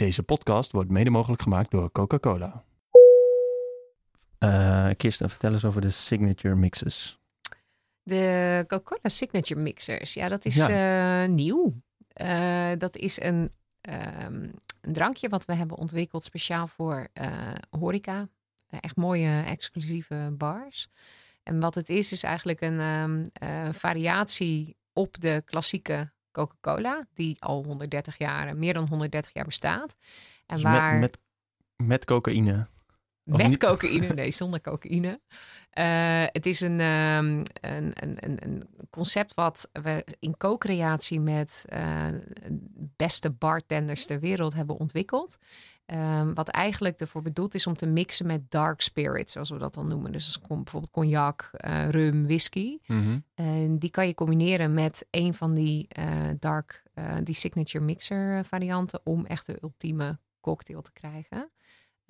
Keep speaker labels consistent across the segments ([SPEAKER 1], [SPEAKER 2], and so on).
[SPEAKER 1] Deze podcast wordt mede mogelijk gemaakt door Coca-Cola. Uh, Kirsten, vertel eens over de signature mixes.
[SPEAKER 2] De Coca-Cola Signature Mixers. Ja, dat is ja. Uh, nieuw. Uh, dat is een, um, een, drankje wat we hebben ontwikkeld speciaal voor horeca. echt mooie exclusieve bars. En wat het is, is eigenlijk een um, variatie op de klassieke Coca-Cola, die al 130 jaar, meer dan 130 jaar bestaat.
[SPEAKER 1] En dus waar... met, met, met cocaïne.
[SPEAKER 2] met cocaïne, nee, zonder cocaïne. Uh, het is een, um, een, een, een, concept wat we in co-creatie met uh, beste bartenders ter wereld hebben ontwikkeld. Um, wat eigenlijk ervoor bedoeld is om te mixen met dark spirits, zoals we dat dan noemen. Dus bijvoorbeeld cognac, uh, rum, whisky. Mm -hmm. En die kan je combineren met een van die dark, die signature mixer varianten, om echt de ultieme cocktail te krijgen.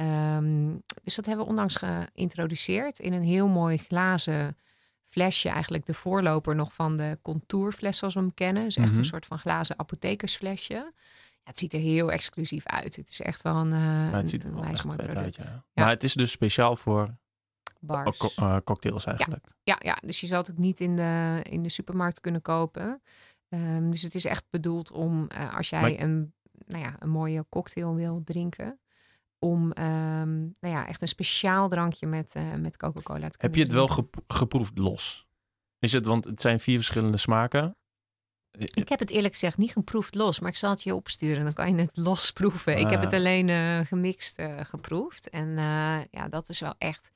[SPEAKER 2] Um, dus dat hebben we onlangs geïntroduceerd in een heel mooi glazen flesje. Eigenlijk de voorloper nog van de contourfles zoals we hem kennen. Dus echt een mhm. soort van glazen apothekersflesje. Ja, het ziet er heel exclusief uit. Het is echt wel een, uh,
[SPEAKER 1] het ziet er wel echt mooi product. Uit, ja. Maar het is dus speciaal voor
[SPEAKER 2] Bars.
[SPEAKER 1] Co uh, cocktails eigenlijk.
[SPEAKER 2] Ja, ja, ja, dus je zal het ook niet in de, in de supermarkt kunnen kopen. Um, dus het is echt bedoeld om uh, als jij maar... een, nou ja, een mooie cocktail wil drinken om um, nou ja, echt een speciaal drankje met, uh, met Coca-Cola te
[SPEAKER 1] Heb je het wel geproefd los? Is het, want het zijn vier verschillende smaken.
[SPEAKER 2] Ik heb het eerlijk gezegd niet geproefd los, maar ik zal het je opsturen. Dan kan je het los proeven. Ik heb het ah. alleen uh, gemixt uh, geproefd. En ja, dat is wel echt.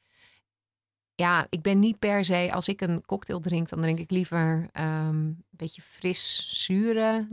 [SPEAKER 2] Ja, ik ben niet per se. Als ik een cocktail drink, dan drink ik liever um, een beetje fris, zure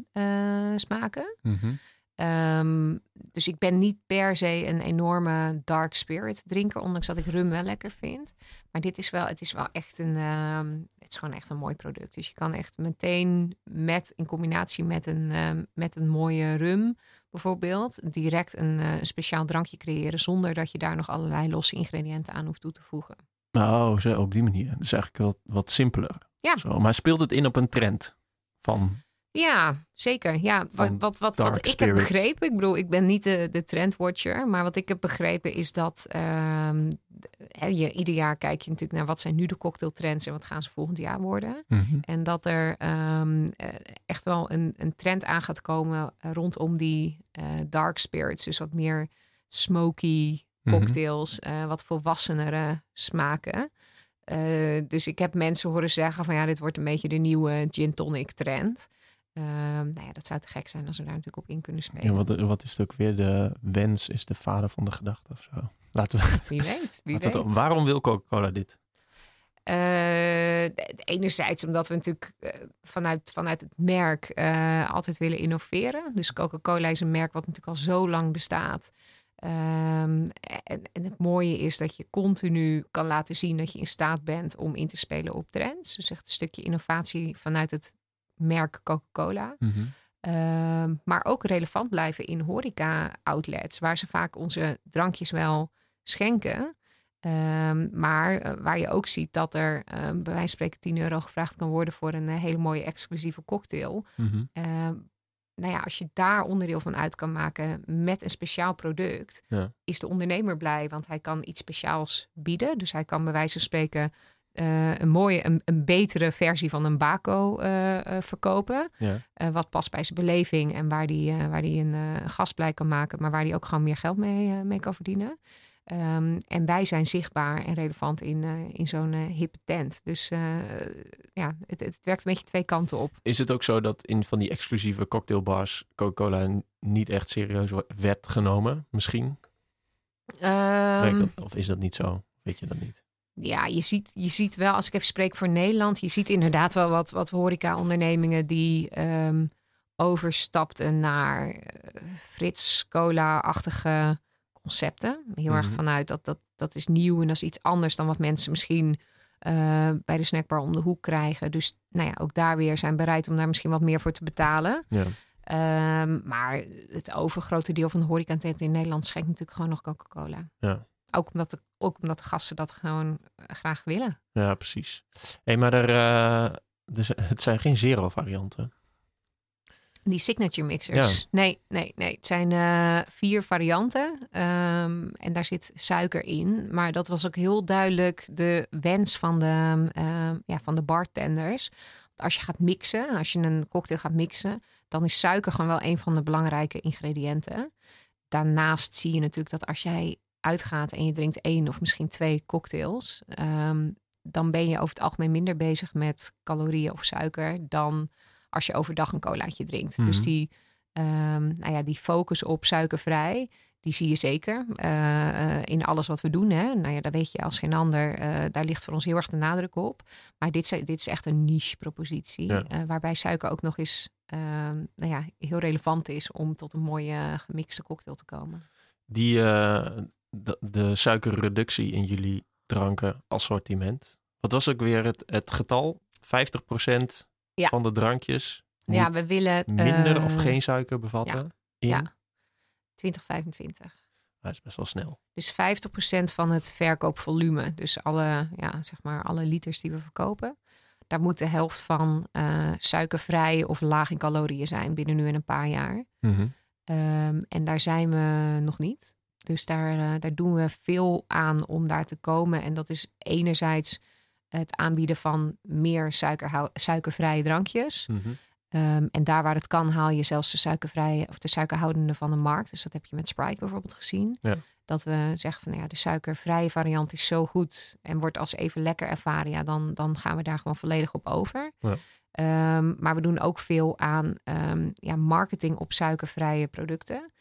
[SPEAKER 2] smaken. Mm -hmm. Um, dus ik ben niet per se een enorme dark spirit drinker, ondanks dat ik rum wel lekker vind. Maar dit is wel, het is wel echt een, um, het is gewoon echt een mooi product. Dus je kan echt meteen met, in combinatie met een, um, met een mooie rum bijvoorbeeld, direct een, uh, speciaal drankje creëren, zonder dat je daar nog allerlei losse ingrediënten aan hoeft toe te voegen.
[SPEAKER 1] Oh, zo op die manier. Dus eigenlijk wat, wat simpeler.
[SPEAKER 2] Ja.
[SPEAKER 1] Zo, maar speelt het in op een trend van
[SPEAKER 2] ja, zeker. Ja, wat, wat, wat, wat ik heb begrepen, ik bedoel, ik ben niet de, de trendwatcher, maar wat ik heb begrepen is dat uh, je, ieder jaar kijk je natuurlijk naar wat zijn nu de cocktailtrends en wat gaan ze volgend jaar worden. Mm -hmm. En dat er um, echt wel een, een trend aan gaat komen rondom die uh, dark spirits, dus wat meer smoky mhm. cocktails, mm -hmm. uh, wat volwassenere smaken. Uh, dus ik heb mensen horen zeggen van ja, dit wordt een beetje de nieuwe gin tonic trend. Uh, nou ja, dat zou te gek zijn als we daar natuurlijk op in kunnen spelen.
[SPEAKER 1] Ja, wat, wat is het ook weer? De wens is de vader van de gedachte of zo. Laten we.
[SPEAKER 2] Wie weet. Wie weet.
[SPEAKER 1] Het, waarom wil Coca-Cola dit?
[SPEAKER 2] Uh, enerzijds omdat we natuurlijk uh, vanuit, vanuit het merk uh, altijd willen innoveren. Dus Coca-Cola is een merk wat natuurlijk al zo lang bestaat. Um, en, en, het mooie is dat je continu kan laten zien dat je in staat bent om in te spelen op trends. Dus echt een stukje innovatie vanuit het merk Coca-Cola. Mm -hmm. uh, maar ook relevant blijven in horeca-outlets, waar ze vaak onze drankjes wel schenken. Um, maar uh, waar je ook ziet dat er uh, bij wijze van spreken 10 euro gevraagd kan worden voor een uh, hele mooie exclusieve cocktail. Mm -hmm. nou ja, als je daar onderdeel van uit kan maken met een speciaal product, ja. is de ondernemer blij, want hij kan iets speciaals bieden. Dus hij kan bij wijze van spreken uh, een mooie, een, een, betere versie van een Baco uh, uh, verkopen. Ja. wat past bij zijn beleving en waar die, waar die een gastblij kan maken, maar waar die ook gewoon meer geld mee, mee kan verdienen. Um, en wij zijn zichtbaar en relevant in, in zo'n hippe tent. Dus ja, het, het werkt een beetje twee kanten op.
[SPEAKER 1] Is het ook zo dat in van die exclusieve cocktailbars Coca-Cola niet echt serieus werd genomen, misschien? Um, of is dat niet zo? Weet je dat niet?
[SPEAKER 2] Ja, je ziet, je ziet wel, als ik even spreek voor Nederland, je ziet inderdaad wel wat, wat horeca-ondernemingen die um, overstapten naar uh, Frits Cola-achtige concepten. Heel erg mhm. vanuit dat, dat dat is nieuw en dat is iets anders dan wat mensen misschien uh, bij de snackbar om de hoek krijgen. Dus nou ja, ook daar weer zijn bereid om daar misschien wat meer voor te betalen. Ja. Um, maar het overgrote deel van de horeca in Nederland schenkt natuurlijk gewoon nog Coca-Cola.
[SPEAKER 1] Ja.
[SPEAKER 2] Ook omdat, de, ook omdat de gasten dat gewoon eh, graag willen.
[SPEAKER 1] Ja, precies. Hey, maar er, uh, het zijn geen zero varianten.
[SPEAKER 2] Die signature mixers. Nee, nee, nee. Het zijn uh, vier varianten. Um, en daar zit suiker in. Maar dat was ook heel duidelijk de wens van de, uh, ja, van de bartenders. Als je gaat mixen, als je een cocktail gaat mixen, dan is suiker gewoon wel een van de belangrijke ingrediënten. Daarnaast zie je natuurlijk dat als jij uitgaat en je drinkt één of misschien twee cocktails, um, dan ben je over het algemeen minder bezig met calorieën of suiker dan als je overdag een colaatje drinkt. Dus mhm. die, um, nou ja, die focus op suikervrij, die zie je zeker uh, in alles wat we doen. Hè? Nou ja, daar weet je als geen ander. Uh, daar ligt voor ons heel erg de nadruk op. Maar dit, dit is echt een niche propositie. Ja. waarbij suiker ook nog eens ehm, nou ja, heel relevant is om tot een mooie gemixte cocktail te komen.
[SPEAKER 1] Die, de, de suikerreductie in jullie dranken assortiment. Wat was ook weer het, het getal? 50% van de drankjes.
[SPEAKER 2] Ja, we willen
[SPEAKER 1] minder of geen suiker bevatten.
[SPEAKER 2] Ja, in... ja. 2025.
[SPEAKER 1] Dat is best wel snel.
[SPEAKER 2] Dus 50% van het verkoopvolume, dus alle, ja, zeg maar alle liters die we verkopen, daar moet de helft van uh, suikervrij of laag in calorieën zijn binnen nu en een paar jaar. Mhm. Ehm, en daar zijn we nog niet. Dus daar, uh, daar doen we veel aan om daar te komen. En dat is enerzijds het aanbieden van meer suikervrije drankjes. Mhm. Ehm, en daar waar het kan, haal je zelfs de suikervrije of de suikerhoudende van de markt. Dus dat heb je met Sprite bijvoorbeeld gezien. Ja. Dat we zeggen van nou ja, de suikervrije variant is zo goed en wordt als even lekker ervaren. Ja, dan, dan gaan we daar gewoon volledig op over. Ja. Ehm, maar we doen ook veel aan um, ja, marketing op suikervrije producten.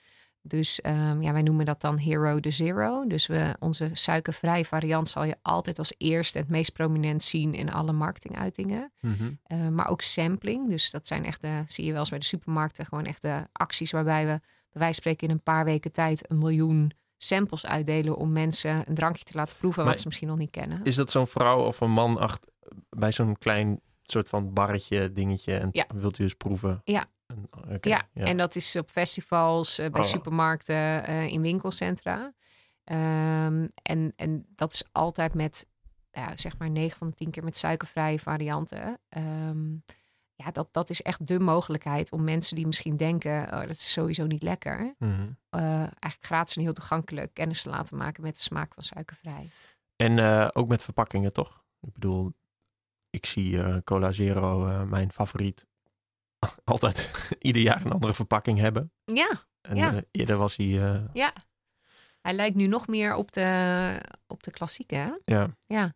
[SPEAKER 2] Dus um, ja, wij noemen dat dan Hero de Zero. Dus we, onze suikervrije variant zal je altijd als eerste het meest prominent zien in alle marketinguitingen. Mm maar ook sampling. Dus dat zijn echt de, zie je wel eens bij de supermarkten, gewoon echt de acties waarbij we bij wijze van spreken in een paar weken tijd een miljoen samples uitdelen om mensen een drankje te laten proeven wat ze misschien nog niet kennen.
[SPEAKER 1] Is dat zo'n vrouw of een man achter, bij zo'n klein soort van barretje dingetje en ja. wilt u eens proeven?
[SPEAKER 2] Ja, ja, en dat is op festivals, eh, bij oh. supermarkten, uh, in winkelcentra. Um, en, en dat is altijd met, ja, zeg maar 9 van de 10 keer met suikervrije varianten. Um, ja, dat, dat is echt de mogelijkheid om mensen die misschien denken, oh, dat is sowieso niet lekker, mm -hmm. uh, eigenlijk gratis en heel toegankelijk kennis te laten maken met de smaak van suikervrij.
[SPEAKER 1] En ook met verpakkingen, toch? Ik bedoel, ik zie Cola Zero, mijn favoriet, altijd ieder jaar een andere verpakking hebben.
[SPEAKER 2] Ja.
[SPEAKER 1] En ja. Uh, eerder was hij. Uh...
[SPEAKER 2] Ja. Hij lijkt nu nog meer op de, op de klassieke. Hè?
[SPEAKER 1] Ja.
[SPEAKER 2] ja.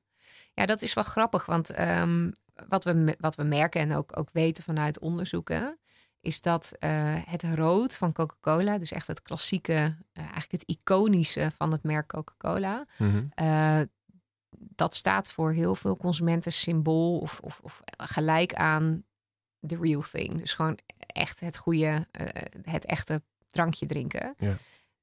[SPEAKER 2] Ja, dat is wel grappig. Want um, wat, we, wat we merken en ook, ook weten vanuit onderzoeken. Is dat uh, het rood van Coca-Cola, dus echt het klassieke, eigenlijk het iconische van het merk Coca-Cola. Mm -hmm. dat staat voor heel veel consumenten symbool of, of, of gelijk aan the real thing. Dus gewoon echt het goede, uh, het echte drankje drinken. Ja.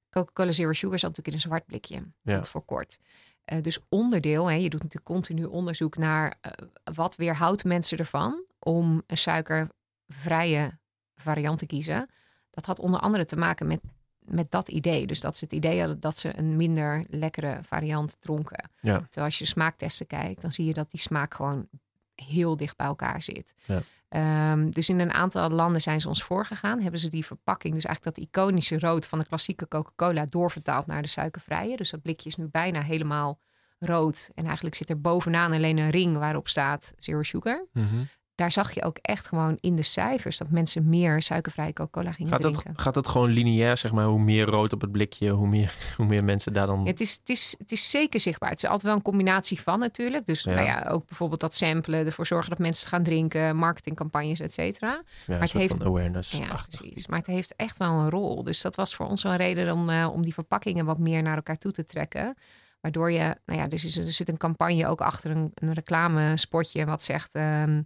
[SPEAKER 2] Coca-Cola Zero Sugar zat natuurlijk in een zwart blikje. Ja. Dat voor kort. Uh, dus onderdeel, hè, je doet natuurlijk continu onderzoek naar uh, wat weerhoudt mensen ervan om een suikervrije variant te kiezen. Dat had onder andere te maken met, met dat idee. Dus dat ze het idee hadden dat ze een minder lekkere variant dronken. Ja. Terwijl als je smaaktesten kijkt, dan zie je dat die smaak gewoon heel dicht bij elkaar zit. Ja. Um, dus in een aantal landen zijn ze ons voorgegaan. Hebben ze die verpakking, dus eigenlijk dat iconische rood van de klassieke Coca-Cola, doorvertaald naar de suikervrije. Dus dat blikje is nu bijna helemaal rood. En eigenlijk zit er bovenaan alleen een ring waarop staat zero sugar. Mm daar zag je ook echt gewoon in de cijfers dat mensen meer suikervrije Coca-Cola gingen
[SPEAKER 1] gaat
[SPEAKER 2] drinken.
[SPEAKER 1] Dat, gaat dat gewoon lineair, zeg maar? Hoe meer rood op het blikje, hoe meer, hoe meer mensen daar dan...
[SPEAKER 2] het, is, het, is, het is zeker zichtbaar. Het is altijd wel een combinatie van natuurlijk. Dus Nou ja, ook bijvoorbeeld dat samplen, ervoor zorgen dat mensen het gaan drinken, marketingcampagnes, et cetera.
[SPEAKER 1] Maar het heeft awareness.
[SPEAKER 2] Ja, precies. Maar het heeft echt wel een rol. Dus dat was voor ons wel een reden om, uh, om die verpakkingen wat meer naar elkaar toe te trekken. Waardoor je, nou ja, dus er zit een campagne ook achter een, een reclamespotje wat zegt... Um,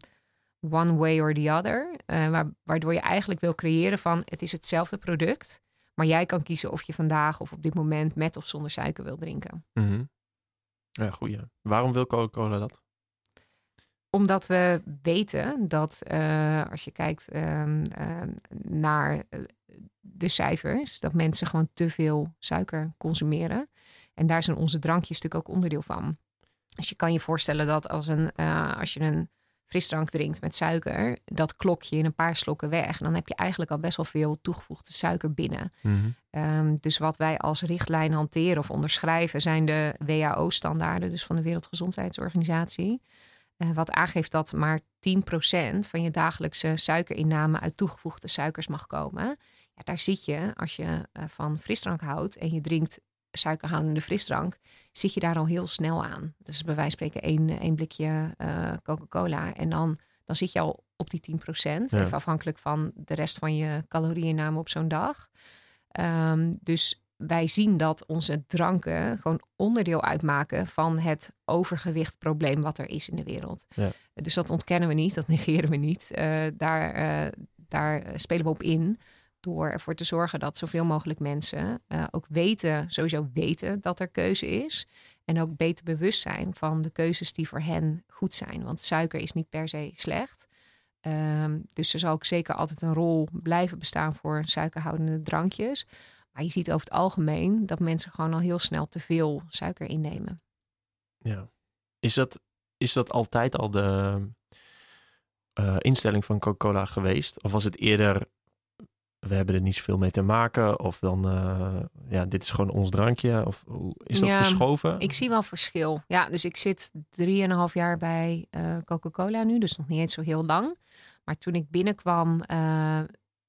[SPEAKER 2] one way or the other. Uh, waardoor je eigenlijk wil creëren van het is hetzelfde product. Maar jij kan kiezen of je vandaag of op dit moment met of zonder suiker wil drinken.
[SPEAKER 1] Mm Ja, goeie. Waarom wil Coca-Cola dat?
[SPEAKER 2] Omdat we weten dat uh, als je kijkt uh, naar de cijfers, dat mensen gewoon te veel suiker consumeren. En daar zijn onze drankjes natuurlijk ook onderdeel van. Dus je kan je voorstellen dat als, een, als je een frisdrank drinkt met suiker, dat klok je in een paar slokken weg. En dan heb je eigenlijk al best wel veel toegevoegde suiker binnen.
[SPEAKER 1] Mhm.
[SPEAKER 2] Ehm, dus wat wij als richtlijn hanteren of onderschrijven zijn de WHO-standaarden, dus van de Wereldgezondheidsorganisatie. Uh, wat aangeeft dat maar 10% van je dagelijkse suikerinname uit toegevoegde suikers mag komen. Ja, daar zit je, als je uh, van frisdrank houdt en je drinkt suikerhoudende frisdrank, zit je daar al heel snel aan. Dus bij wijze van spreken één, één blikje uh, Coca-Cola en dan, dan zit je al op die 10%. Ja. Even afhankelijk van de rest van je calorieënname op zo'n dag. Um, dus wij zien dat onze dranken gewoon onderdeel uitmaken van het overgewichtprobleem wat er is in de wereld.
[SPEAKER 1] Ja.
[SPEAKER 2] Dus dat ontkennen we niet, dat negeren we niet. Uh, daar, uh, daar spelen we op in door ervoor te zorgen dat zoveel mogelijk mensen uh, ook weten, sowieso weten dat er keuze is. En ook beter bewust zijn van de keuzes die voor hen goed zijn. Want suiker is niet per se slecht. Um, dus er zal ook zeker altijd een rol blijven bestaan voor suikerhoudende drankjes. Maar je ziet over het algemeen dat mensen gewoon al heel snel te veel suiker innemen.
[SPEAKER 1] Ja. Is dat, is dat altijd al de uh, instelling van Coca-Cola geweest? Of was het eerder, we hebben er niet zoveel mee te maken? Of dan, uh, ja, dit is gewoon ons drankje? Of hoe is dat
[SPEAKER 2] ja,
[SPEAKER 1] verschoven?
[SPEAKER 2] Ik zie wel verschil. Ja, dus ik zit drieënhalf jaar bij uh, Coca-Cola nu, dus nog niet eens zo heel lang. Maar toen ik binnenkwam,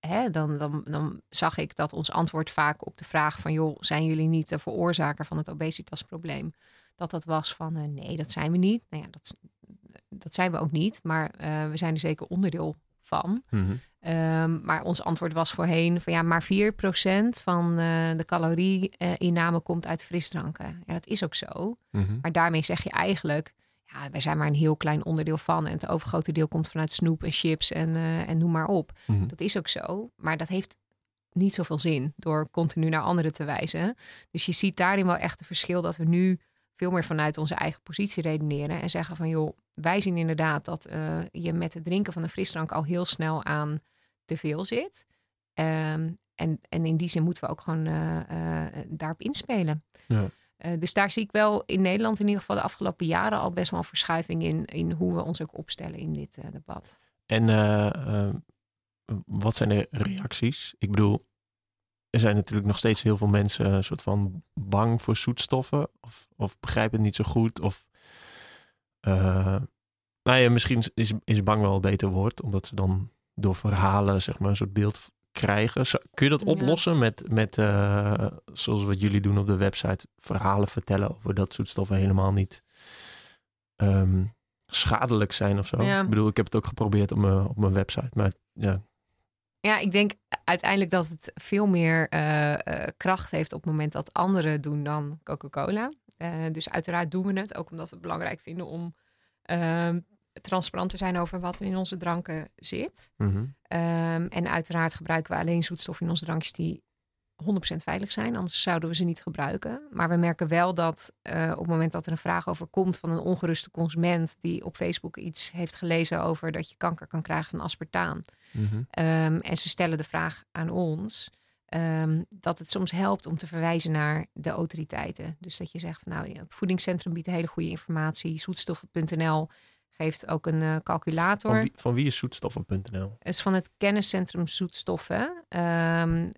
[SPEAKER 2] Hè, dan, dan, dan zag ik dat ons antwoord vaak op de vraag van... joh, zijn jullie niet de veroorzaker van het obesitasprobleem? Dat dat was van, nee, dat zijn we niet. Nou ja, dat, dat zijn we ook niet, maar we zijn er zeker onderdeel van.
[SPEAKER 1] Mm -hmm.
[SPEAKER 2] um, maar ons antwoord was voorheen van ja, maar 4% van uh, de calorie-inname komt uit frisdranken. Ja, dat is ook zo.
[SPEAKER 1] Mm -hmm.
[SPEAKER 2] Maar daarmee zeg je eigenlijk ja, wij zijn maar een heel klein onderdeel van. En het overgrote deel komt vanuit snoep en chips en, uh, en noem maar op.
[SPEAKER 1] Mhm.
[SPEAKER 2] Dat is ook zo. Maar dat heeft niet zoveel zin door continu naar anderen te wijzen. Dus je ziet daarin wel echt het verschil dat we nu veel meer vanuit onze eigen positie redeneren. En zeggen van joh, wij zien inderdaad dat uh, je met het drinken van een frisdrank al heel snel aan te veel zit. Um, en, en in die zin moeten we ook gewoon uh, daarop inspelen.
[SPEAKER 1] Ja.
[SPEAKER 2] Dus daar zie ik wel in Nederland in ieder geval de afgelopen jaren al best wel een verschuiving in, in hoe we ons ook opstellen in dit debat.
[SPEAKER 1] En wat zijn de reacties? Ik bedoel, er zijn natuurlijk nog steeds heel veel mensen een soort van bang voor zoetstoffen of, of begrijpen het niet zo goed. Of nou ja, misschien is, is bang wel een beter woord, omdat ze dan door verhalen zeg maar een soort beeld krijgen. Kun je dat oplossen ja. met, met uh, zoals wat jullie doen op de website, verhalen vertellen over dat zoetstoffen helemaal niet um, schadelijk zijn of zo?
[SPEAKER 2] Ja.
[SPEAKER 1] Ik bedoel, ik heb het ook geprobeerd op mijn, op mijn website, maar ja.
[SPEAKER 2] Ja, ik denk uiteindelijk dat het veel meer uh, uh, kracht heeft op het moment dat anderen doen dan Coca-Cola. dus uiteraard doen we het, ook omdat we het belangrijk vinden om ehm, transparant te zijn over wat er in onze dranken zit.
[SPEAKER 1] Mm -hmm.
[SPEAKER 2] um, en uiteraard gebruiken we alleen zoetstoffen in onze drankjes die 100% veilig zijn. Anders zouden we ze niet gebruiken. Maar we merken wel dat uh, op het moment dat er een vraag over komt van een ongeruste consument die op Facebook iets heeft gelezen over dat je kanker kan krijgen van aspartaan.
[SPEAKER 1] Mm -hmm.
[SPEAKER 2] um, en ze stellen de vraag aan ons. Um, dat het soms helpt om te verwijzen naar de autoriteiten. Dus dat je zegt van nou, het voedingscentrum biedt hele goede informatie. Zoetstoffen.nl geeft ook een uh, calculator.
[SPEAKER 1] Van wie, van wie is zoetstoffen.nl?
[SPEAKER 2] Het is van het kenniscentrum zoetstoffen. Um,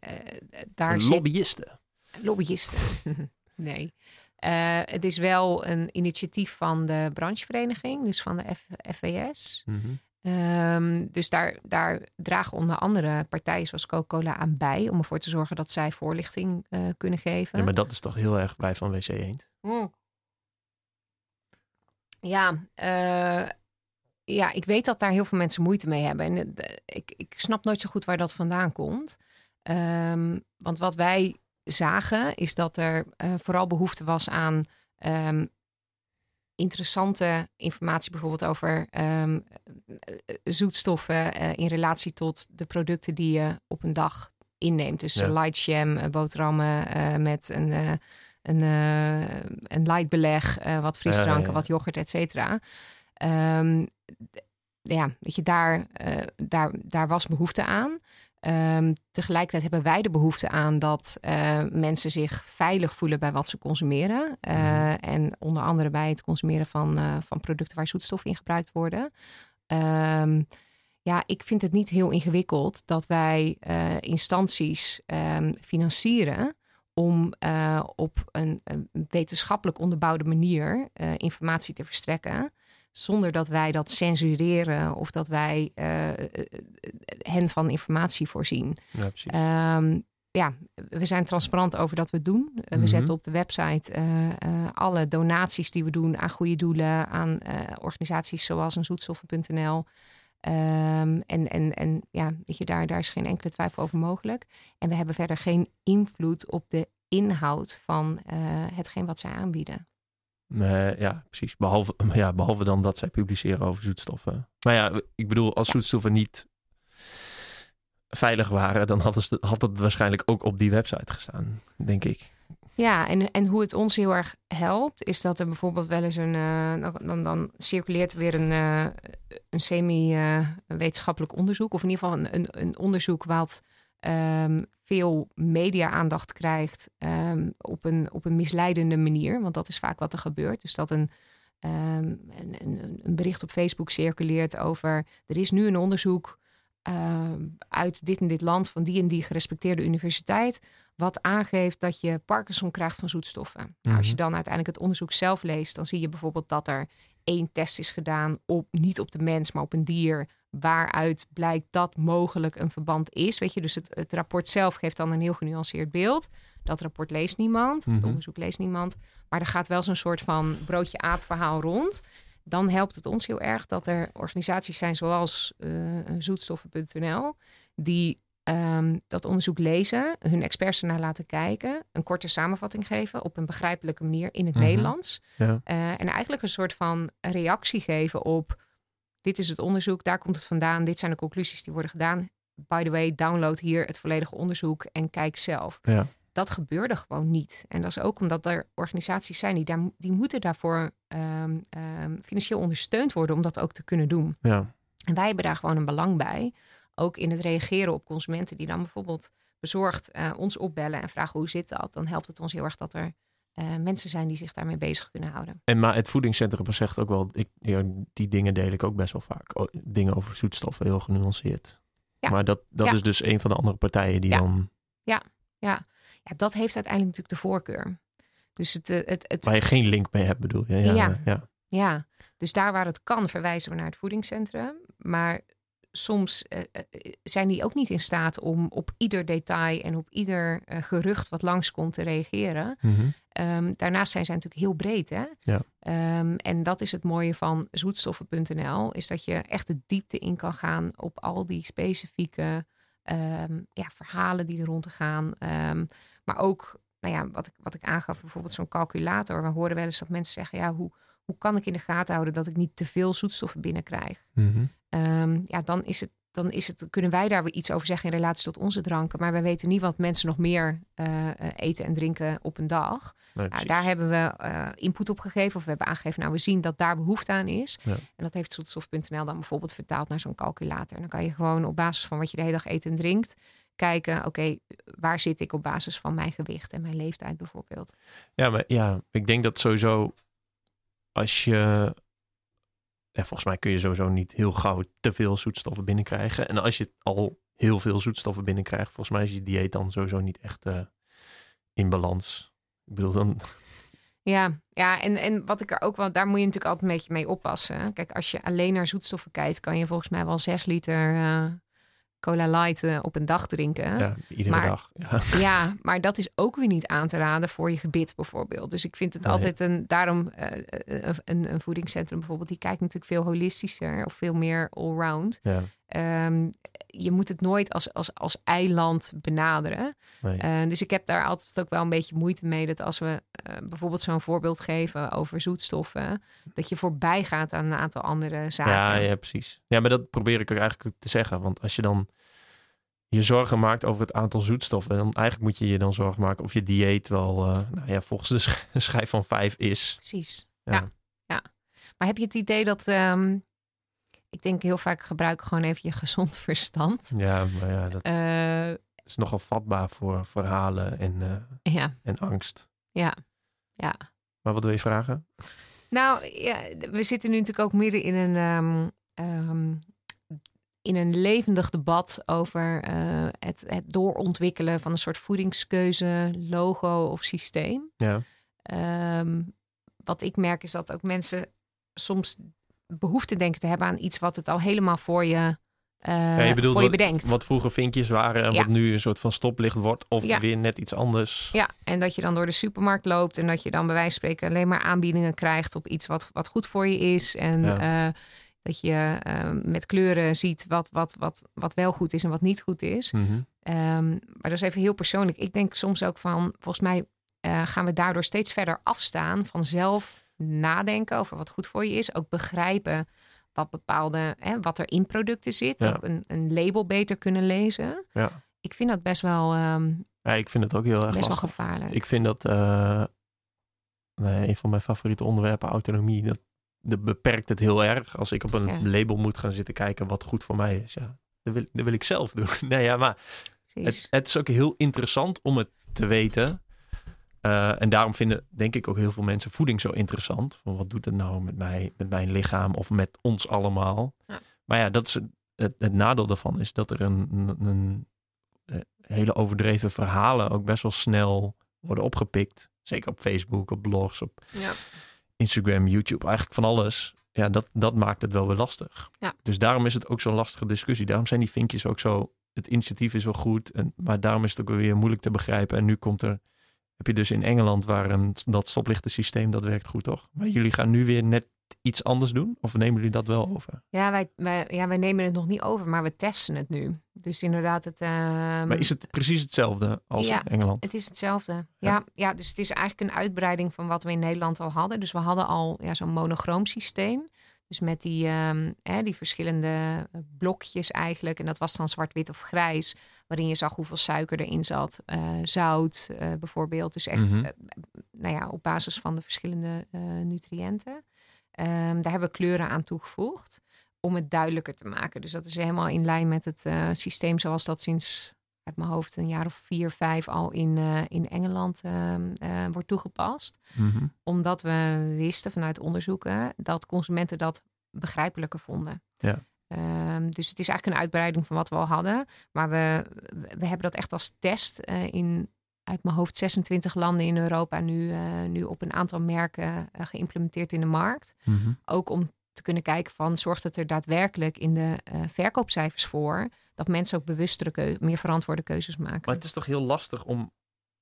[SPEAKER 2] daar
[SPEAKER 1] een lobbyisten.
[SPEAKER 2] Zit... Lobbyisten. nee. Uh, het is wel een initiatief van de branchevereniging, dus van de F FWS.
[SPEAKER 1] Mm -hmm.
[SPEAKER 2] um, dus daar, daar dragen onder andere partijen zoals Coca-Cola aan bij om ervoor te zorgen dat zij voorlichting uh, kunnen geven.
[SPEAKER 1] Ja, maar dat is toch heel erg bij van WC Eend?
[SPEAKER 2] Mm. Ja, uh, ja, ik weet dat daar heel veel mensen moeite mee hebben. En uh, ik, ik snap nooit zo goed waar dat vandaan komt. Um, want wat wij zagen is dat er uh, vooral behoefte was aan um, interessante informatie, bijvoorbeeld over um, zoetstoffen in relatie tot de producten die je op een dag inneemt. Dus ja. light jam, boterhammen met een een, uh, een light beleg, uh, wat frisdranken, ja. wat yoghurt, et cetera. Um, ja, weet je, daar, uh, daar, daar was behoefte aan. Um, tegelijkertijd hebben wij de behoefte aan dat mensen zich veilig voelen bij wat ze consumeren. Mm. En onder andere bij het consumeren van, van producten waar zoetstoffen in gebruikt worden. Ehm, ja, ik vind het niet heel ingewikkeld dat wij instanties um, financieren om uh, op een, een, wetenschappelijk onderbouwde manier uh, informatie te verstrekken. Zonder dat wij dat censureren of dat wij hen van informatie voorzien.
[SPEAKER 1] Ja, precies.
[SPEAKER 2] Um, ja, we zijn transparant over dat we het doen. We
[SPEAKER 1] Mhm.
[SPEAKER 2] zetten op de website alle donaties die we doen aan goede doelen, aan organisaties zoals een zoetstoffen.nl. Um, en en, en ja, weet je, daar, daar is geen enkele twijfel over mogelijk. En we hebben verder geen invloed op de inhoud van uh, hetgeen wat zij aanbieden.
[SPEAKER 1] Nee, ja, precies. Behalve, ja, behalve dan dat zij publiceren over zoetstoffen. Maar ja, ik bedoel, als zoetstoffen niet veilig waren, dan had het, had het waarschijnlijk ook op die website gestaan, denk ik.
[SPEAKER 2] Ja, en, en hoe het ons heel erg helpt, is dat er bijvoorbeeld wel eens een. Uh, dan, dan circuleert weer een, uh, een semi-wetenschappelijk onderzoek, of in ieder geval een, een, onderzoek wat um, veel media-aandacht krijgt um, op, een, op een misleidende manier. Want dat is vaak wat er gebeurt. Dus dat een, um, een, een, een bericht op Facebook circuleert over. Er is nu een onderzoek. Uit dit en dit land van die en die gerespecteerde universiteit. Wat aangeeft dat je Parkinson krijgt van zoetstoffen. Mm -hmm. nou, als je dan uiteindelijk het onderzoek zelf leest, dan zie je bijvoorbeeld dat er één test is gedaan op niet op de mens, maar op een dier. Waaruit blijkt dat mogelijk een verband is. Weet je, dus het, het rapport zelf geeft dan een heel genuanceerd beeld. Dat rapport leest niemand, mm -hmm. het onderzoek leest niemand. Maar er gaat wel zo'n soort van broodje aap verhaal rond dan helpt het ons heel erg dat er organisaties zijn zoals uh, zoetstoffen.nl, die um, dat onderzoek lezen, hun experts ernaar laten kijken, een korte samenvatting geven op een begrijpelijke manier in het
[SPEAKER 1] Mhm.
[SPEAKER 2] mm -hmm. Nederlands.
[SPEAKER 1] Ja.
[SPEAKER 2] Uh, en eigenlijk een soort van reactie geven op: dit is het onderzoek, daar komt het vandaan, dit zijn de conclusies die worden gedaan. By the way, download hier het volledige onderzoek en kijk zelf.
[SPEAKER 1] Ja.
[SPEAKER 2] Dat gebeurde gewoon niet. En dat is ook omdat er organisaties zijn die, daar, die moeten daarvoor um, um, financieel ondersteund worden om dat ook te kunnen doen.
[SPEAKER 1] Ja.
[SPEAKER 2] En wij hebben daar gewoon een belang bij. Ook in het reageren op consumenten die dan bijvoorbeeld bezorgd uh, ons opbellen en vragen hoe zit dat. Dan helpt het ons heel erg dat er uh, mensen zijn die zich daarmee bezig kunnen houden.
[SPEAKER 1] En maar het voedingscentrum zegt ook wel, ik, ja, die dingen deel ik ook best wel vaak. O, dingen over zoetstoffen, heel genuanceerd.
[SPEAKER 2] Ja.
[SPEAKER 1] Maar dat, dat
[SPEAKER 2] Ja.
[SPEAKER 1] is dus een van de andere partijen die
[SPEAKER 2] Ja.
[SPEAKER 1] dan,
[SPEAKER 2] Ja, ja, dat heeft uiteindelijk natuurlijk de voorkeur. Dus het, eh, het, het,
[SPEAKER 1] waar je geen link mee hebt bedoel je. Ja,
[SPEAKER 2] Ja.
[SPEAKER 1] ja.
[SPEAKER 2] Ja, dus daar waar het kan verwijzen we naar het voedingscentrum. Maar soms eh, eh, zijn die ook niet in staat om op ieder detail en op ieder eh, gerucht wat langskomt te reageren.
[SPEAKER 1] Mhm.
[SPEAKER 2] Ehm, daarnaast zijn zij natuurlijk heel breed. Hè?
[SPEAKER 1] Ja.
[SPEAKER 2] Ehm, en dat is het mooie van zoetstoffen.nl, is dat je echt de diepte in kan gaan op al die specifieke ehm, ja, verhalen die er rond te gaan. Maar ook, nou ja, wat ik, wat ik aangaf, bijvoorbeeld zo'n calculator. We horen wel eens dat mensen zeggen, ja, hoe, hoe kan ik in de gaten houden dat ik niet te veel zoetstoffen binnenkrijg? Ehm, ja, dan is het. Dan is het, kunnen wij daar weer iets over zeggen in relatie tot onze dranken. Maar wij weten niet wat mensen nog meer eh, eh, eten en drinken op een dag. Nou, daar hebben we eh, input op gegeven. Of we hebben aangegeven, nou we zien dat daar behoefte aan is.
[SPEAKER 1] Ja.
[SPEAKER 2] En dat heeft zoetstof.nl dan bijvoorbeeld vertaald naar zo'n calculator. En dan kan je gewoon op basis van wat je de hele dag eet en drinkt... kijken, oké, waar zit ik op basis van mijn gewicht en mijn leeftijd bijvoorbeeld.
[SPEAKER 1] Ja, maar ja, ik denk dat sowieso als je. Ja, volgens mij kun je sowieso niet heel gauw te veel zoetstoffen binnenkrijgen. En als je al heel veel zoetstoffen binnenkrijgt, volgens mij is je dieet dan sowieso niet echt eh, in balans. Ik bedoel, dan.
[SPEAKER 2] Ja, ja en, en wat ik er ook wel, daar moet je natuurlijk altijd een beetje mee oppassen. Kijk, als je alleen naar zoetstoffen kijkt, kan je volgens mij wel 6 liter eh, cola light eh, op een dag drinken.
[SPEAKER 1] Ja, iedere
[SPEAKER 2] Maar-
[SPEAKER 1] dag. Ja.
[SPEAKER 2] Ja, maar dat is ook weer niet aan te raden voor je gebit bijvoorbeeld. Dus ik vind het
[SPEAKER 1] Nee.
[SPEAKER 2] altijd een, daarom eh, een, een voedingscentrum bijvoorbeeld, die kijkt natuurlijk veel holistischer of veel meer allround.
[SPEAKER 1] ja.
[SPEAKER 2] Ehm, je moet het nooit als, als, als eiland benaderen.
[SPEAKER 1] Nee.
[SPEAKER 2] Eh, dus ik heb daar altijd ook wel een beetje moeite mee dat als we eh, bijvoorbeeld zo'n voorbeeld geven over zoetstoffen, dat je voorbij gaat aan een aantal andere zaken.
[SPEAKER 1] Ja, ja, precies. Ja, maar dat probeer ik ook eigenlijk te zeggen. Want als je dan je zorgen maakt over het aantal zoetstoffen, dan eigenlijk moet je je dan zorgen maken of je dieet wel, eh, nou ja, volgens de sch- schijf van vijf is.
[SPEAKER 2] Precies.
[SPEAKER 1] Ja.
[SPEAKER 2] Ja. ja. Maar heb je het idee dat, ehm, ik denk heel vaak gebruik gewoon even je gezond verstand.
[SPEAKER 1] Ja, maar ja, dat
[SPEAKER 2] Eh,
[SPEAKER 1] is nogal vatbaar voor verhalen en, eh,
[SPEAKER 2] ja,
[SPEAKER 1] en angst.
[SPEAKER 2] ja, ja.
[SPEAKER 1] Maar wat wil je vragen?
[SPEAKER 2] Nou, ja, we zitten nu natuurlijk ook midden in een, ehm, ehm, in een levendig debat over eh, het, het doorontwikkelen van een soort voedingskeuze, logo of systeem.
[SPEAKER 1] Ja.
[SPEAKER 2] Ehm, wat ik merk is dat ook mensen soms behoefte denken te hebben aan iets wat het al helemaal voor je, uh,
[SPEAKER 1] Ja, je bedoelt
[SPEAKER 2] voor je bedenkt.
[SPEAKER 1] wat vroeger vinkjes waren en
[SPEAKER 2] Ja.
[SPEAKER 1] wat nu een soort van stoplicht wordt. Of
[SPEAKER 2] Ja.
[SPEAKER 1] weer net iets anders.
[SPEAKER 2] Ja, en dat je dan door de supermarkt loopt en dat je dan bij wijze van spreken alleen maar aanbiedingen krijgt op iets wat, wat goed voor je is. En eh, dat je eh, met kleuren ziet wat, wat, wat, wat wel goed is en wat niet goed is.
[SPEAKER 1] Mhm.
[SPEAKER 2] Ehm, maar dat is even heel persoonlijk. Ik denk soms ook van, volgens mij eh, gaan we daardoor steeds verder afstaan van zelf nadenken over wat goed voor je is. Ook begrijpen wat bepaalde, hè, wat er in producten zit.
[SPEAKER 1] Ja.
[SPEAKER 2] Ook een, een label beter kunnen lezen.
[SPEAKER 1] Ja.
[SPEAKER 2] Ik vind dat best wel, ehm,
[SPEAKER 1] ja, ik vind het ook heel erg
[SPEAKER 2] best wel gevaarlijk.
[SPEAKER 1] Ik vind dat eh, nee, een van mijn favoriete onderwerpen, autonomie, dat, dat beperkt het heel erg. Als ik op een
[SPEAKER 2] Ja.
[SPEAKER 1] label moet gaan zitten kijken wat goed voor mij is. Ja, dat wil, dat wil ik zelf doen. Nee, ja, maar het, het is ook heel interessant om het te weten. Eh, en daarom vinden, denk ik, ook heel veel mensen voeding zo interessant. Van wat doet het nou met, mij, met mijn lichaam of met ons allemaal?
[SPEAKER 2] Ja.
[SPEAKER 1] Maar ja, dat is het, nadeel daarvan is dat er een, een, een, eh, hele overdreven verhalen ook best wel snel worden opgepikt. Zeker op Facebook, op blogs, op
[SPEAKER 2] ja.
[SPEAKER 1] Instagram, YouTube, eigenlijk van alles. Ja, dat, dat maakt het wel weer lastig.
[SPEAKER 2] Ja.
[SPEAKER 1] Dus daarom is het ook zo'n lastige discussie. Daarom zijn die vinkjes ook zo. Het initiatief is wel goed, en, maar daarom is het ook weer moeilijk te begrijpen. En nu komt er, heb je dus in Engeland waar een, dat stoplichtensysteem dat werkt goed, toch? Maar jullie gaan nu weer net iets anders doen? Of nemen jullie dat wel over?
[SPEAKER 2] Ja, wij, wij, ja, wij nemen het nog niet over, maar we testen het nu. Dus inderdaad, het, ehm,
[SPEAKER 1] Maar is het precies hetzelfde als
[SPEAKER 2] Ja.
[SPEAKER 1] in Engeland?
[SPEAKER 2] het is hetzelfde.
[SPEAKER 1] Ja.
[SPEAKER 2] Ja. Ja, dus het is eigenlijk een uitbreiding van wat we in Nederland al hadden. Dus we hadden al ja, zo'n monochroom systeem. Dus met die, ehm, hè, die verschillende eh, blokjes eigenlijk. En dat was dan zwart-wit of grijs. Waarin je zag hoeveel suiker erin zat. eh, zout eh, bijvoorbeeld. Dus echt
[SPEAKER 1] Mhm.
[SPEAKER 2] nou ja, op basis van de verschillende nutriënten. Ehm, daar hebben we kleuren aan toegevoegd. Om het duidelijker te maken. Dus dat is helemaal in lijn met het systeem zoals dat sinds uit mijn hoofd een jaar of vier, vijf al in, eh, in Engeland ehm, eh, wordt toegepast.
[SPEAKER 1] Mhm.
[SPEAKER 2] Omdat we wisten vanuit onderzoeken dat consumenten dat begrijpelijker vonden.
[SPEAKER 1] Ja.
[SPEAKER 2] Ehm, dus het is eigenlijk een uitbreiding van wat we al hadden. Maar we, we hebben dat echt als test eh, in uit mijn hoofd 26 landen in Europa nu, nu op een aantal merken geïmplementeerd in de markt.
[SPEAKER 1] Mhm.
[SPEAKER 2] Ook om te kunnen kijken van zorgt het er daadwerkelijk in de verkoopcijfers voor dat mensen ook bewustere, keu- meer verantwoorde keuzes maken.
[SPEAKER 1] Maar het is toch heel lastig om...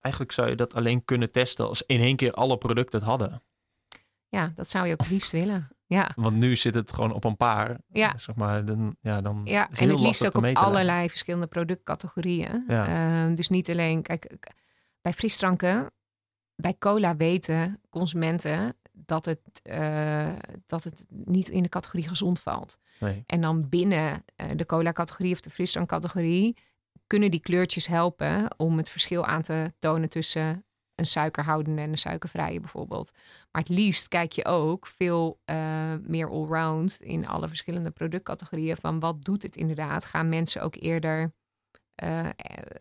[SPEAKER 1] Eigenlijk zou je dat alleen kunnen testen als in één keer alle producten het hadden.
[SPEAKER 2] Ja, dat zou je ook liefst willen. Ja,
[SPEAKER 1] Want nu zit het gewoon op een paar.
[SPEAKER 2] Ja.
[SPEAKER 1] Zeg maar, dan, ja, dan
[SPEAKER 2] ja.
[SPEAKER 1] is
[SPEAKER 2] en het liefst ook op allerlei verschillende productcategorieën.
[SPEAKER 1] Ja.
[SPEAKER 2] Ehm, dus niet alleen, kijk, bij frisdranken, bij cola weten consumenten dat het, eh, dat het niet in de categorie gezond valt.
[SPEAKER 1] Nee.
[SPEAKER 2] En dan binnen eh, de cola-categorie of de frisdrankcategorie kunnen die kleurtjes helpen om het verschil aan te tonen tussen een suikerhoudende en een suikervrije bijvoorbeeld. Maar het liefst kijk je ook veel eh, meer allround in alle verschillende productcategorieën van wat doet het inderdaad? Gaan mensen ook eerder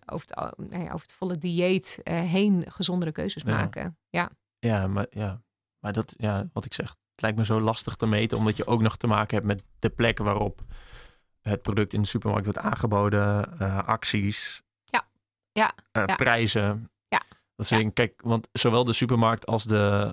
[SPEAKER 2] over, het, nee, over het volle dieet heen gezondere keuzes
[SPEAKER 1] Ja.
[SPEAKER 2] maken? Ja,
[SPEAKER 1] Ja, maar, ja. Maar dat, ja, wat ik zeg, het lijkt me zo lastig te meten, omdat je ook nog te maken hebt met de plek waarop het product in de supermarkt wordt aangeboden, eh, acties,
[SPEAKER 2] Ja. Ja.
[SPEAKER 1] eh,
[SPEAKER 2] Ja.
[SPEAKER 1] prijzen.
[SPEAKER 2] Ja.
[SPEAKER 1] Dat
[SPEAKER 2] Ja.
[SPEAKER 1] kijk, want zowel de supermarkt als de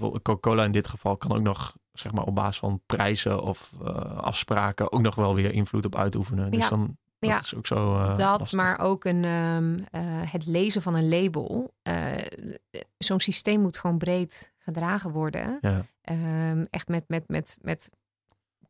[SPEAKER 1] eh, Coca-Cola in dit geval kan ook nog, zeg maar, op basis van prijzen of afspraken ook nog wel weer invloed op uitoefenen. Dus
[SPEAKER 2] Ja.
[SPEAKER 1] dan dat
[SPEAKER 2] Ja.
[SPEAKER 1] is ook zo.
[SPEAKER 2] Dat,
[SPEAKER 1] lastig.
[SPEAKER 2] maar ook een, ehm, eh, het lezen van een label. Zo'n systeem moet gewoon breed gedragen worden.
[SPEAKER 1] Ja.
[SPEAKER 2] Ehm, echt met, met, met, met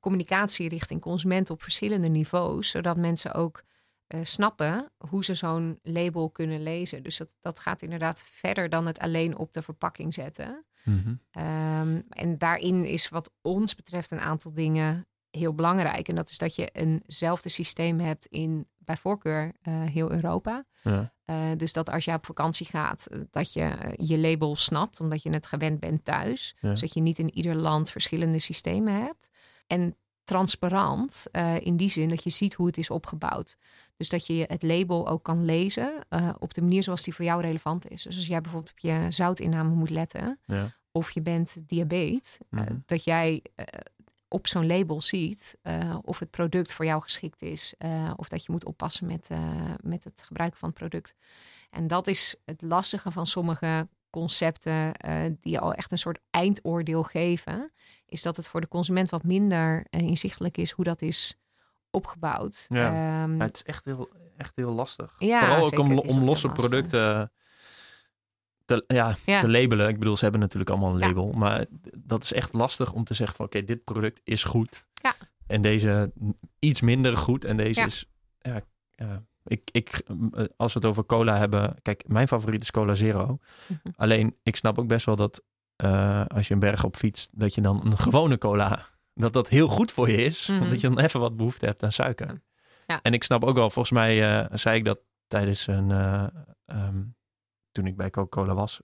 [SPEAKER 2] communicatie richting consumenten op verschillende niveaus. Zodat mensen ook eh, snappen hoe ze zo'n label kunnen lezen. Dus dat, dat gaat inderdaad verder dan het alleen op de verpakking zetten.
[SPEAKER 1] Mhm.
[SPEAKER 2] Ehm, en daarin is wat ons betreft een aantal dingen heel belangrijk. En dat is dat je eenzelfde systeem hebt in bij voorkeur eh, heel Europa.
[SPEAKER 1] Ja.
[SPEAKER 2] Eh, dus dat als je op vakantie gaat, eh, dat je eh, je label snapt, omdat je het gewend bent thuis.
[SPEAKER 1] Ja.
[SPEAKER 2] Dus dat je niet in ieder land verschillende systemen hebt. En transparant in die zin dat je ziet hoe het is opgebouwd. Dus dat je het label ook kan lezen op de manier zoals die voor jou relevant is. Dus als jij bijvoorbeeld op je zoutinname moet letten,
[SPEAKER 1] Ja.
[SPEAKER 2] of je bent diabetes,
[SPEAKER 1] Mhm.
[SPEAKER 2] dat jij op zo'n label ziet uh, of het product voor jou geschikt is. Uh, of dat je moet oppassen met, uh, met het gebruiken van het product. En dat is het lastige van sommige concepten die al echt een soort eindoordeel geven. Is dat het voor de consument wat minder inzichtelijk is hoe dat is opgebouwd.
[SPEAKER 1] Ja, um, het is echt heel, echt heel lastig. Ja, Vooral ook om, om losse producten te, ja, te labelen. Ik bedoel, ze hebben natuurlijk allemaal een label. Maar dat is echt lastig om te zeggen van oké, dit product is goed.
[SPEAKER 2] Ja.
[SPEAKER 1] En deze iets minder goed. En deze is. Ja, ik, ik, als we het over cola hebben. Kijk, mijn favoriet is Cola Zero. Mhm. Alleen, ik snap ook best wel dat uh, als je een berg op fietst, dat je dan een gewone cola. Dat dat heel goed voor je is. Mm Omdat je dan even wat behoefte hebt aan suiker.
[SPEAKER 2] Ja.
[SPEAKER 1] En ik snap ook wel, volgens mij uh, zei ik dat tijdens een. Uh, um, toen ik bij Coca-Cola was,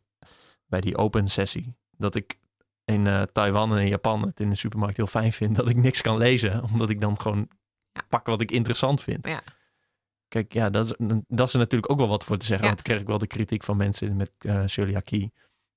[SPEAKER 1] bij die open sessie, dat ik in uh, Taiwan en in Japan het in de supermarkt heel fijn vind dat ik niks kan lezen, omdat ik dan gewoon pak wat ik interessant vind.
[SPEAKER 2] Ja.
[SPEAKER 1] Kijk, ja, dat is, dat is er natuurlijk ook wel wat voor te zeggen. Want dan krijg ik wel de kritiek van mensen met uh, celiakie.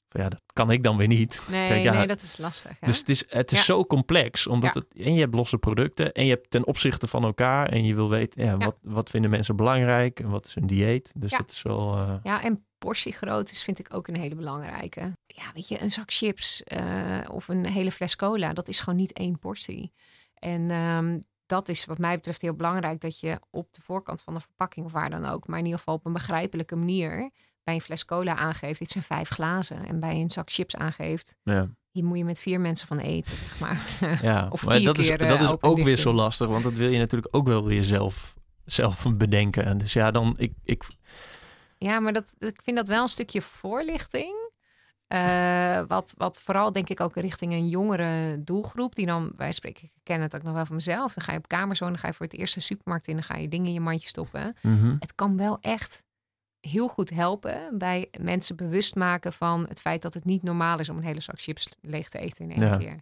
[SPEAKER 1] Van ja, dat kan ik dan weer niet.
[SPEAKER 2] Nee,
[SPEAKER 1] Kijk, ja,
[SPEAKER 2] nee dat is lastig. Hè?
[SPEAKER 1] Dus het is, het is zo complex. Omdat het, en je hebt losse producten. En je hebt ten opzichte van elkaar. En je wil weten, ja, Wat, wat vinden mensen belangrijk? En wat is hun dieet? Dus dat is wel... Uh...
[SPEAKER 2] Ja, en portiegrootte is vind ik ook een hele belangrijke. Ja, weet je, een zak chips uh, of een hele fles cola, dat is gewoon niet één portie. En um, dat is wat mij betreft heel belangrijk dat je op de voorkant van de verpakking of waar dan ook, maar in ieder geval op een begrijpelijke manier bij een fles cola aangeeft, dit zijn vijf glazen. En bij een zak chips aangeeft,
[SPEAKER 1] ja.
[SPEAKER 2] hier moet je met vier mensen van eten, zeg maar.
[SPEAKER 1] Ja,
[SPEAKER 2] of
[SPEAKER 1] maar dat is, dat
[SPEAKER 2] uh,
[SPEAKER 1] is ook weer zo lastig, want dat wil je natuurlijk ook wel weer zelf, zelf bedenken. En dus ja, dan ik, ik
[SPEAKER 2] ja, maar dat, ik vind dat wel een stukje voorlichting. Uh, wat, wat vooral denk ik ook richting een jongere doelgroep. Die dan, wij spreken, ik ken het ook nog wel van mezelf. Dan ga je op kamers wonen, dan ga je voor het eerst een supermarkt in. Dan ga je dingen in je mandje stoppen.
[SPEAKER 1] Mhm.
[SPEAKER 2] Het kan wel echt heel goed helpen bij mensen bewust maken van het feit dat het niet normaal is om een hele zak chips leeg te eten in één
[SPEAKER 1] Ja.
[SPEAKER 2] keer.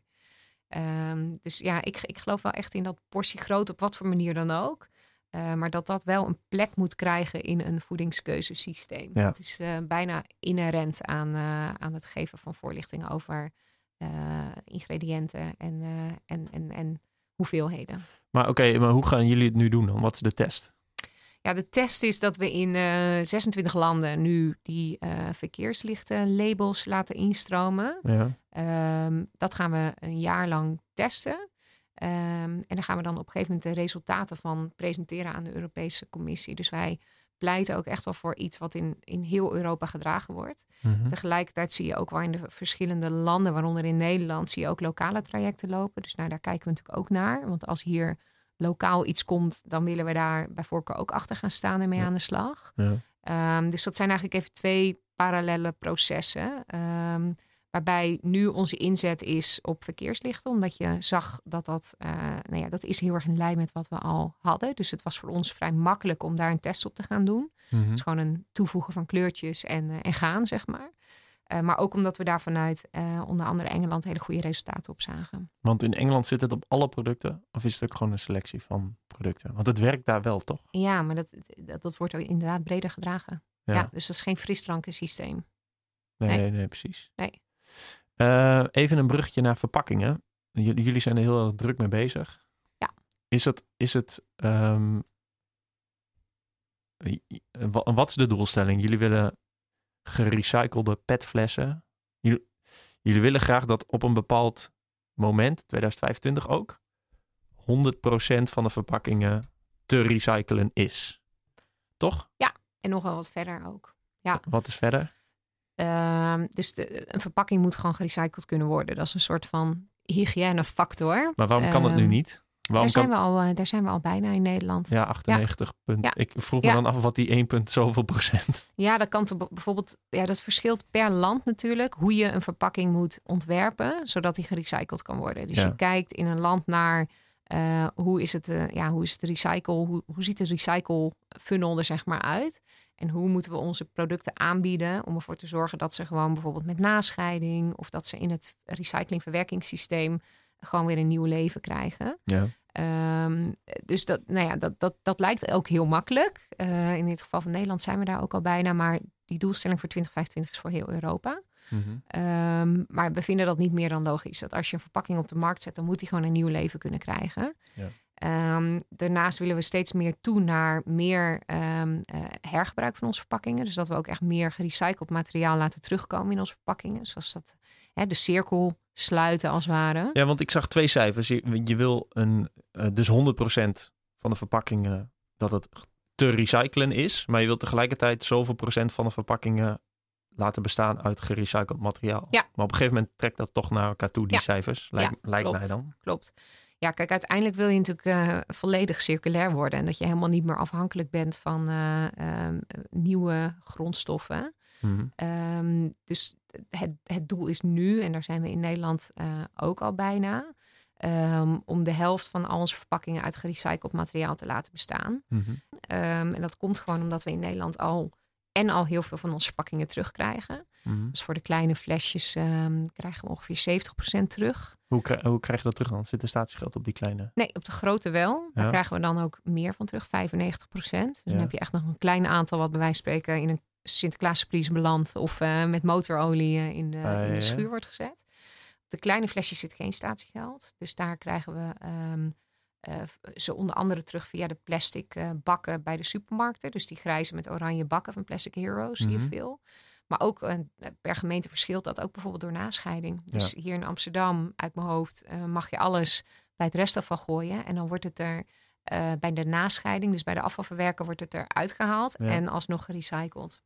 [SPEAKER 2] Ehm, dus ja, ik, ik geloof wel echt in dat portie groot, op wat voor manier dan ook. Uh, maar dat dat wel een plek moet krijgen in een voedingskeuzesysteem.
[SPEAKER 1] Ja.
[SPEAKER 2] Het is uh, bijna inherent aan, uh, aan het geven van voorlichting over ingrediënten en, en, en, en hoeveelheden.
[SPEAKER 1] Maar oké, okay, maar hoe gaan jullie het nu doen dan? Wat is de test?
[SPEAKER 2] Ja, de test is dat we in 26 landen nu die verkeerslichten labels laten instromen.
[SPEAKER 1] Ja.
[SPEAKER 2] Um, dat gaan we een jaar lang testen. Um, en dan gaan we dan op een gegeven moment de resultaten van presenteren aan de Europese Commissie. Dus wij pleiten ook echt wel voor iets wat in, in heel Europa gedragen wordt.
[SPEAKER 1] Mm -hmm.
[SPEAKER 2] Tegelijkertijd zie je ook waar in de verschillende landen, waaronder in Nederland, zie je ook lokale trajecten lopen. Dus nou, daar kijken we natuurlijk ook naar. Want als hier lokaal iets komt, dan willen we daar bij voorkeur ook achter gaan staan en mee
[SPEAKER 1] Ja.
[SPEAKER 2] aan de slag.
[SPEAKER 1] Ja.
[SPEAKER 2] Um, dus dat zijn eigenlijk even twee parallele processen. Um, Waarbij nu onze inzet is op verkeerslichten. Omdat je zag dat dat, uh, nou ja, dat is heel erg in lijn met wat we al hadden. Dus het was voor ons vrij makkelijk om daar een test op te gaan doen.
[SPEAKER 1] Mm
[SPEAKER 2] Het is gewoon een toevoegen van kleurtjes en, uh, en gaan, zeg maar. Uh, maar ook omdat we daar vanuit onder andere Engeland hele goede resultaten op zagen.
[SPEAKER 1] Want in Engeland zit het op alle producten? Of is het ook gewoon een selectie van producten? Want het werkt daar wel, toch?
[SPEAKER 2] Ja, maar dat, dat, dat wordt ook inderdaad breder gedragen. Ja. ja dus dat is geen frisdrankensysteem.
[SPEAKER 1] Nee, nee, nee, precies.
[SPEAKER 2] Nee.
[SPEAKER 1] Uh, even een bruggetje naar verpakkingen. J jullie zijn er heel erg druk mee bezig.
[SPEAKER 2] Ja.
[SPEAKER 1] Is het, is het um, wat is de doelstelling? Jullie willen gerecyclede petflessen. Jullie, jullie willen graag dat op een bepaald moment, 2025 ook, 100% van de verpakkingen te recyclen is. Toch?
[SPEAKER 2] Ja, en nog wel wat verder ook. Ja.
[SPEAKER 1] Wat is verder?
[SPEAKER 2] Uh, dus de, een verpakking moet gewoon gerecycled kunnen worden. Dat is een soort van hygiënefactor.
[SPEAKER 1] Maar waarom kan uh, het nu niet? Waarom
[SPEAKER 2] daar, zijn we al, uh, daar zijn we al bijna in Nederland.
[SPEAKER 1] Ja, 98 ja. punt.
[SPEAKER 2] Ja.
[SPEAKER 1] Ik vroeg me
[SPEAKER 2] ja.
[SPEAKER 1] dan af wat die 1 punt zoveel procent.
[SPEAKER 2] Ja, dat kan bijvoorbeeld. Ja, dat verschilt per land natuurlijk. Hoe je een verpakking moet ontwerpen, zodat die gerecycled kan worden. Dus je kijkt in een land naar uh, hoe is het, uh, ja, hoe is het recycle, hoe, hoe ziet de recycle funnel er zeg maar uit? En hoe moeten we onze producten aanbieden om ervoor te zorgen dat ze gewoon bijvoorbeeld met nascheiding of dat ze in het recyclingverwerkingssysteem gewoon weer een nieuw leven krijgen.
[SPEAKER 1] Ja.
[SPEAKER 2] Um, dus dat, nou ja, dat, dat, dat lijkt ook heel makkelijk. Uh, in dit geval van Nederland zijn we daar ook al bijna, maar die doelstelling voor 2025 is voor heel Europa.
[SPEAKER 1] Mhm.
[SPEAKER 2] Ehm, maar we vinden dat niet meer dan logisch. Dat als je een verpakking op de markt zet, dan moet die gewoon een nieuw leven kunnen krijgen.
[SPEAKER 1] Ja.
[SPEAKER 2] Ehm, daarnaast willen we steeds meer toe naar meer ehm, eh, hergebruik van onze verpakkingen. Dus dat we ook echt meer gerecycled materiaal laten terugkomen in onze verpakkingen. Zoals dat hè, de cirkel sluiten als het ware.
[SPEAKER 1] Ja, want ik zag twee cijfers. Je, je wil een, eh, dus 100% van de verpakkingen dat het te recyclen is. Maar je wilt tegelijkertijd zoveel procent van de verpakkingen laten bestaan uit gerecycled materiaal.
[SPEAKER 2] Ja.
[SPEAKER 1] Maar op een gegeven moment trekt dat toch naar elkaar toe, die
[SPEAKER 2] Ja.
[SPEAKER 1] cijfers. Lijkt,
[SPEAKER 2] Ja,
[SPEAKER 1] lijkt
[SPEAKER 2] klopt.
[SPEAKER 1] mij dan.
[SPEAKER 2] Klopt. Ja, kijk, uiteindelijk wil je natuurlijk eh, volledig circulair worden. En dat je helemaal niet meer afhankelijk bent van eh, ehm, nieuwe grondstoffen.
[SPEAKER 1] Mhm.
[SPEAKER 2] Ehm, dus het, het doel is nu, en daar zijn we in Nederland eh, ook al bijna, ehm, om de helft van al onze verpakkingen uit gerecycled materiaal te laten bestaan.
[SPEAKER 1] Mhm.
[SPEAKER 2] En dat komt gewoon omdat we in Nederland al en al heel veel van onze verpakkingen terugkrijgen.
[SPEAKER 1] Mhm.
[SPEAKER 2] Dus voor de kleine flesjes ehm, krijgen we ongeveer 70% terug.
[SPEAKER 1] Hoe, krij- hoe krijg je dat terug dan? Zit er statiegeld op die kleine?
[SPEAKER 2] Nee, op de grote wel. Daar
[SPEAKER 1] Ja.
[SPEAKER 2] krijgen we dan ook meer van terug, 95%. Dus
[SPEAKER 1] Ja.
[SPEAKER 2] dan heb je echt nog een klein aantal wat bij wijze van spreken in een Sinterklaassurprise belandt of eh, met motorolie eh, in de,
[SPEAKER 1] Ah,
[SPEAKER 2] in de schuur wordt gezet. Op de kleine flesjes zit geen statiegeld. Dus daar krijgen we ehm, eh, ze onder andere terug via de plastic eh, bakken bij de supermarkten. Dus die grijze met oranje bakken van Plastic Heroes zie je
[SPEAKER 1] Mhm.
[SPEAKER 2] veel. Maar ook eh, per gemeente verschilt dat ook bijvoorbeeld door nascheiding. Dus hier in Amsterdam, uit mijn hoofd, eh, mag je alles bij het restafval gooien. En dan wordt het er eh, bij de nascheiding, dus bij de afvalverwerker, wordt het er uitgehaald
[SPEAKER 1] Ja.
[SPEAKER 2] en alsnog gerecycled.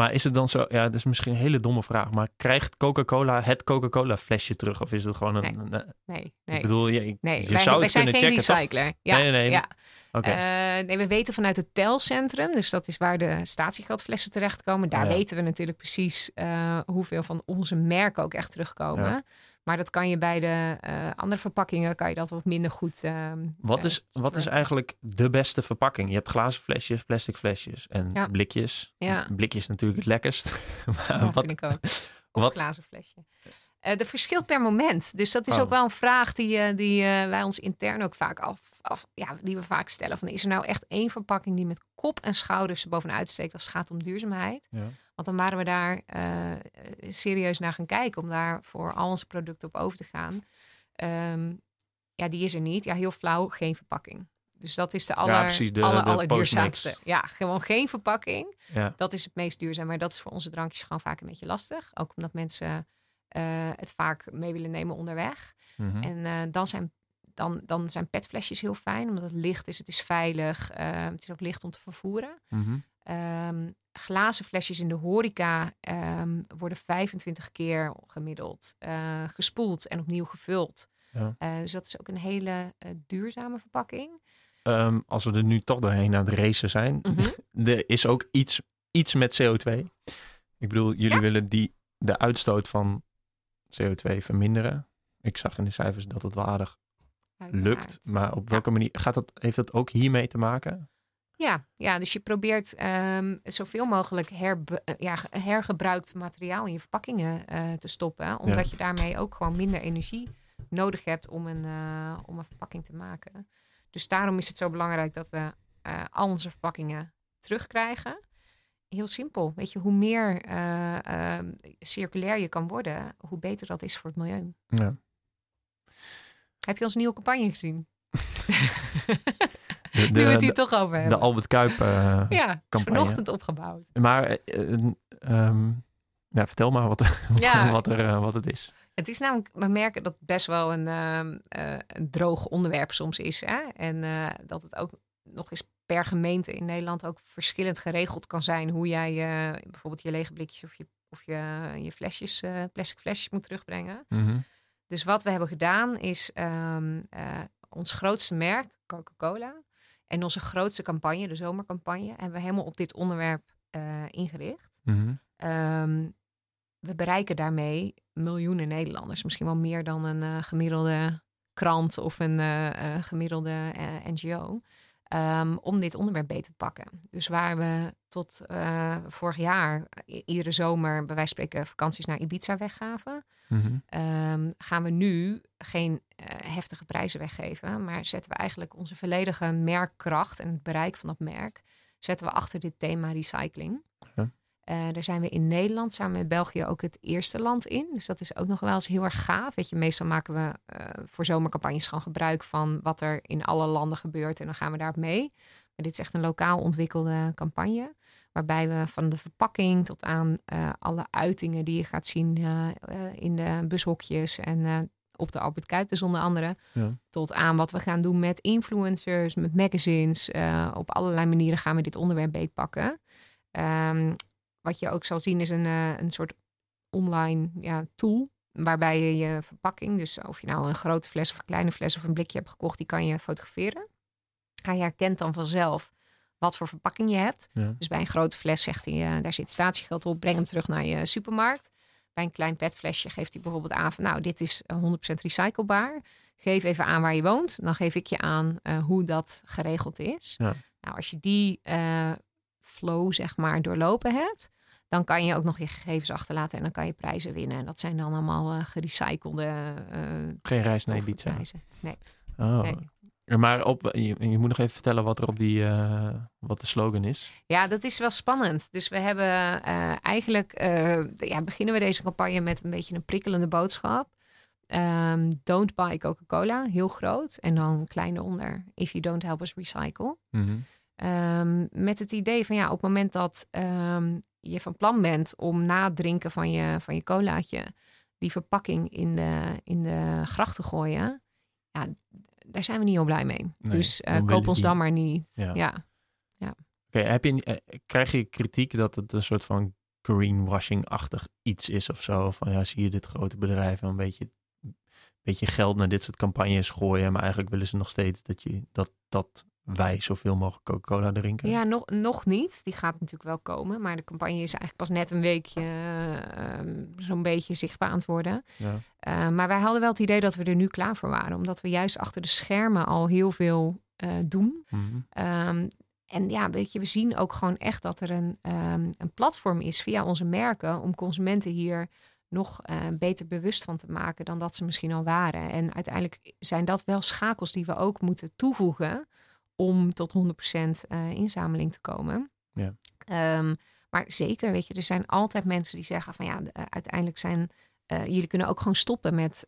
[SPEAKER 1] Maar is het dan zo, ja, dat is misschien een hele domme vraag, maar krijgt Coca-Cola het Coca-Cola flesje terug? Of is het gewoon een,
[SPEAKER 2] Nee. Nee, nee.
[SPEAKER 1] ik bedoel, je,
[SPEAKER 2] nee,
[SPEAKER 1] je
[SPEAKER 2] wij,
[SPEAKER 1] zou
[SPEAKER 2] wij
[SPEAKER 1] het
[SPEAKER 2] zijn
[SPEAKER 1] kunnen
[SPEAKER 2] geen
[SPEAKER 1] checken, toch?
[SPEAKER 2] recycler. Ja,
[SPEAKER 1] Nee, nee, nee.
[SPEAKER 2] ja.
[SPEAKER 1] Oké.
[SPEAKER 2] Eh, nee, we weten vanuit het telcentrum, dus dat is waar de statiegeldflessen terechtkomen. Daar
[SPEAKER 1] Ja.
[SPEAKER 2] weten we natuurlijk precies eh, hoeveel van onze merken ook echt terugkomen.
[SPEAKER 1] Ja.
[SPEAKER 2] Maar dat kan je bij de eh, andere verpakkingen kan je dat wat minder goed. ehm,
[SPEAKER 1] Wat
[SPEAKER 2] eh,
[SPEAKER 1] is, wat is eigenlijk de beste verpakking? Je hebt glazen flesjes, plastic flesjes en
[SPEAKER 2] Ja.
[SPEAKER 1] blikjes.
[SPEAKER 2] Ja.
[SPEAKER 1] Blikjes natuurlijk het lekkerst. maar
[SPEAKER 2] Ja,
[SPEAKER 1] wat,
[SPEAKER 2] vind ik ook. Of
[SPEAKER 1] wat-
[SPEAKER 2] glazen flesje. Eh dat verschilt per moment. Dus dat is
[SPEAKER 1] Oh.
[SPEAKER 2] ook wel een vraag die, eh, die eh, wij ons intern ook vaak af, af, ja, die we vaak stellen. Van, is er nou echt één verpakking die met kop en schouders er bovenuit steekt als het gaat om duurzaamheid?
[SPEAKER 1] Ja.
[SPEAKER 2] Want dan waren we daar serieus naar gaan kijken om daar voor al onze producten op over te gaan. Ehm, ja, die is er niet. Ja, heel flauw, geen verpakking. Dus dat is de aller,
[SPEAKER 1] precies, de-
[SPEAKER 2] aller,
[SPEAKER 1] de
[SPEAKER 2] allerduurzaamste. Ja, gewoon geen verpakking.
[SPEAKER 1] Ja.
[SPEAKER 2] Dat is het meest duurzaam. Maar dat is voor onze drankjes gewoon vaak een beetje lastig. Ook omdat mensen het vaak mee willen nemen onderweg.
[SPEAKER 1] Mhm.
[SPEAKER 2] En eh, dan, zijn, dan, dan zijn petflesjes heel fijn, omdat het licht is, het is veilig. eh, het is ook licht om te vervoeren. Ehm, glazen flesjes in de horeca ehm, worden 25 keer gemiddeld eh, gespoeld en opnieuw gevuld.
[SPEAKER 1] Ja.
[SPEAKER 2] Eh, dus dat is ook een hele eh, duurzame verpakking.
[SPEAKER 1] Ehm, als we er nu toch doorheen aan het racen zijn,
[SPEAKER 2] Mhm.
[SPEAKER 1] er is ook iets, iets met CO2. Ik bedoel, jullie
[SPEAKER 2] Ja.
[SPEAKER 1] willen die, de uitstoot van CO2 verminderen. Ik zag in de cijfers dat het wel aardig lukt. Maar op welke manier gaat dat, heeft dat ook hiermee te maken?
[SPEAKER 2] Ja, ja, dus je probeert ehm, zoveel mogelijk herbe- eh, ja, hergebruikt materiaal in je verpakkingen eh, te stoppen. Omdat je daarmee ook gewoon minder energie nodig hebt om een, eh, om een verpakking te maken. Dus daarom is het zo belangrijk dat we al onze verpakkingen terugkrijgen. Heel simpel. Weet je, hoe meer eh, ehm, circulair je kan worden, hoe beter dat is voor het milieu.
[SPEAKER 1] Ja.
[SPEAKER 2] Heb je onze nieuwe campagne gezien?
[SPEAKER 1] De,
[SPEAKER 2] nu we het
[SPEAKER 1] de,
[SPEAKER 2] hier toch over
[SPEAKER 1] de
[SPEAKER 2] hebben.
[SPEAKER 1] Albert Kuip. eh,
[SPEAKER 2] ja,
[SPEAKER 1] campagne.
[SPEAKER 2] vanochtend opgebouwd.
[SPEAKER 1] Maar ehm, ja, vertel maar wat,
[SPEAKER 2] Ja.
[SPEAKER 1] wat, er, wat het is.
[SPEAKER 2] Het is namelijk, we merken dat het best wel een, ehm, eh, een droog onderwerp soms is. Hè? En dat het ook nog eens per gemeente in Nederland ook verschillend geregeld kan zijn. Hoe jij eh, bijvoorbeeld je lege blikjes of je, of je, je flesjes, eh, plastic flesjes moet terugbrengen.
[SPEAKER 1] Mhm.
[SPEAKER 2] Dus wat we hebben gedaan is ehm, eh, ons grootste merk, Coca-Cola. En onze grootste campagne, de zomercampagne, hebben we helemaal op dit onderwerp ingericht.
[SPEAKER 1] Mhm.
[SPEAKER 2] Ehm, we bereiken daarmee miljoenen Nederlanders. Misschien wel meer dan een gemiddelde krant of een gemiddelde NGO. Ehm, om dit onderwerp beter te pakken. Dus waar we tot eh, vorig jaar iedere zomer, bij wijze van spreken, vakanties naar Ibiza weggaven.
[SPEAKER 1] Mhm.
[SPEAKER 2] ehm, gaan we nu geen eh, heftige prijzen weggeven. Maar zetten we eigenlijk onze volledige merkkracht en het bereik van dat merk. zetten we achter dit thema recycling. Uh, daar zijn we in Nederland samen met België ook het eerste land in. Dus dat is ook nog wel eens heel erg gaaf. Weet je, meestal maken we uh, voor zomercampagnes gewoon gebruik van wat er in alle landen gebeurt. En dan gaan we daarop mee. Maar dit is echt een lokaal ontwikkelde campagne. Waarbij we van de verpakking tot aan uh, alle uitingen die je gaat zien in de bushokjes en op de Albert Kuip, dus onder andere. Ja. Tot aan wat we gaan doen met influencers, met magazines. op allerlei manieren gaan we dit onderwerp beetpakken. Um, wat je ook zal zien is een, uh, een soort online ja, tool. Waarbij je je verpakking, dus of je nou een grote fles of een kleine fles of een blikje hebt gekocht, die kan je fotograferen. Hij herkent dan vanzelf wat voor verpakking je hebt. Dus bij een grote fles zegt hij, uh, daar zit statiegeld op, breng hem terug naar je supermarkt. Bij een klein petflesje geeft hij bijvoorbeeld aan van, nou, dit is 100% recyclebaar. Geef even aan waar je woont, dan geef ik je aan uh, hoe dat geregeld is. Ja. Nou, als je die flow, zeg maar, doorlopen hebt, dan kan je ook nog je gegevens achterlaten en dan kan je prijzen winnen. En dat zijn dan allemaal uh, gerecyclede. Uh,
[SPEAKER 1] Geen reis naar Ibiza.
[SPEAKER 2] Prijzen. Nee.
[SPEAKER 1] Oh. nee. Maar op, je, je, moet nog even vertellen wat er op die, uh, wat de slogan is.
[SPEAKER 2] Ja, dat is wel spannend. Dus we hebben eigenlijk, ja, beginnen we deze campagne met een beetje een prikkelende boodschap. Um, don't buy Coca-Cola, heel groot. En dan klein onder, if you don't help us recycle. Mm -hmm. Um, met het idee van ja, op het moment dat um, je van plan bent om na het drinken van je, van je colaatje die verpakking in de, in de gracht te gooien, ja, daar zijn we niet heel blij mee. dus uh, koop ons dan maar niet. Ja. ja.
[SPEAKER 1] ja. Oké, heb je, eh, krijg je kritiek dat het een soort van greenwashing-achtig iets is of zo? Van ja, zie je dit grote bedrijf een beetje, beetje geld naar dit soort campagnes gooien, maar eigenlijk willen ze nog steeds dat je dat, dat wij zoveel mogelijk Coca-Cola drinken?
[SPEAKER 2] Ja, nog, nog niet. Die gaat natuurlijk wel komen. Maar de campagne is eigenlijk pas net een weekje uh, zo'n beetje zichtbaar aan het worden. Ja. Uh, maar wij hadden wel het idee dat we er nu klaar voor waren. Omdat we juist achter de schermen al heel veel uh, doen. Mm -hmm. um, en ja, weet je, we zien ook gewoon echt dat er een, um, een platform is via onze merken om consumenten hier nog uh, beter bewust van te maken dan dat ze misschien al waren. En uiteindelijk zijn dat wel schakels die we ook moeten toevoegen om tot 100% uh, inzameling te komen. Ja. Um, maar zeker, weet je, er zijn altijd mensen die zeggen van ja, uh, uiteindelijk zijn uh, jullie kunnen ook gewoon stoppen met,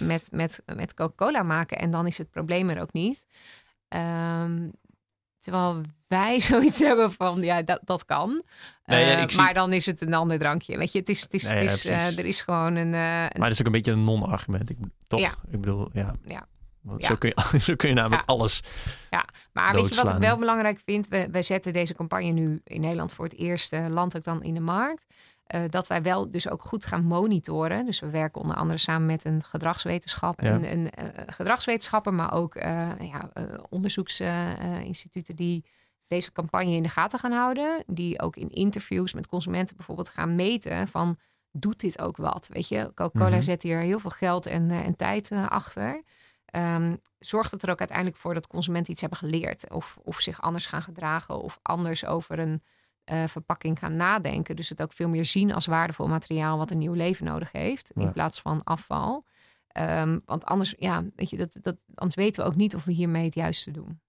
[SPEAKER 2] met, met, met Coca-Cola maken en dan is het probleem er ook niet. Um, terwijl wij zoiets hebben van ja, dat, dat kan. Nee, ja, zie... Maar dan is het een ander drankje. Weet je, het is, het is, nee, het is ja, er is gewoon een.
[SPEAKER 1] maar dat is ook een beetje een non-argument. Ik, toch? Ik bedoel, ja. ja. Want zo, kun je, zo kun je namelijk alles.
[SPEAKER 2] Ja, maar weet je wat ik wel belangrijk vind? We, we zetten deze campagne nu in Nederland voor het eerst uh, land ook dan in de markt. Uh, dat wij wel dus ook goed gaan monitoren. Dus we werken onder andere samen met een gedragswetenschap, ja. een, een uh, gedragswetenschapper, maar ook ja, onderzoeksinstituten die deze campagne in de gaten gaan houden. Die ook in interviews met consumenten bijvoorbeeld gaan meten van doet dit ook wat? Weet je, Coca-Cola mm -hmm. zet hier heel veel geld en, en tijd achter. Um, zorgt het er ook uiteindelijk voor dat consumenten iets hebben geleerd. Of, of zich anders gaan gedragen. Of anders over een uh, verpakking gaan nadenken. Dus het ook veel meer zien als waardevol materiaal wat een nieuw leven nodig heeft. In plaats van afval. Um, want anders, ja, weet je, dat, dat, anders weten we ook niet of we hiermee het juiste doen.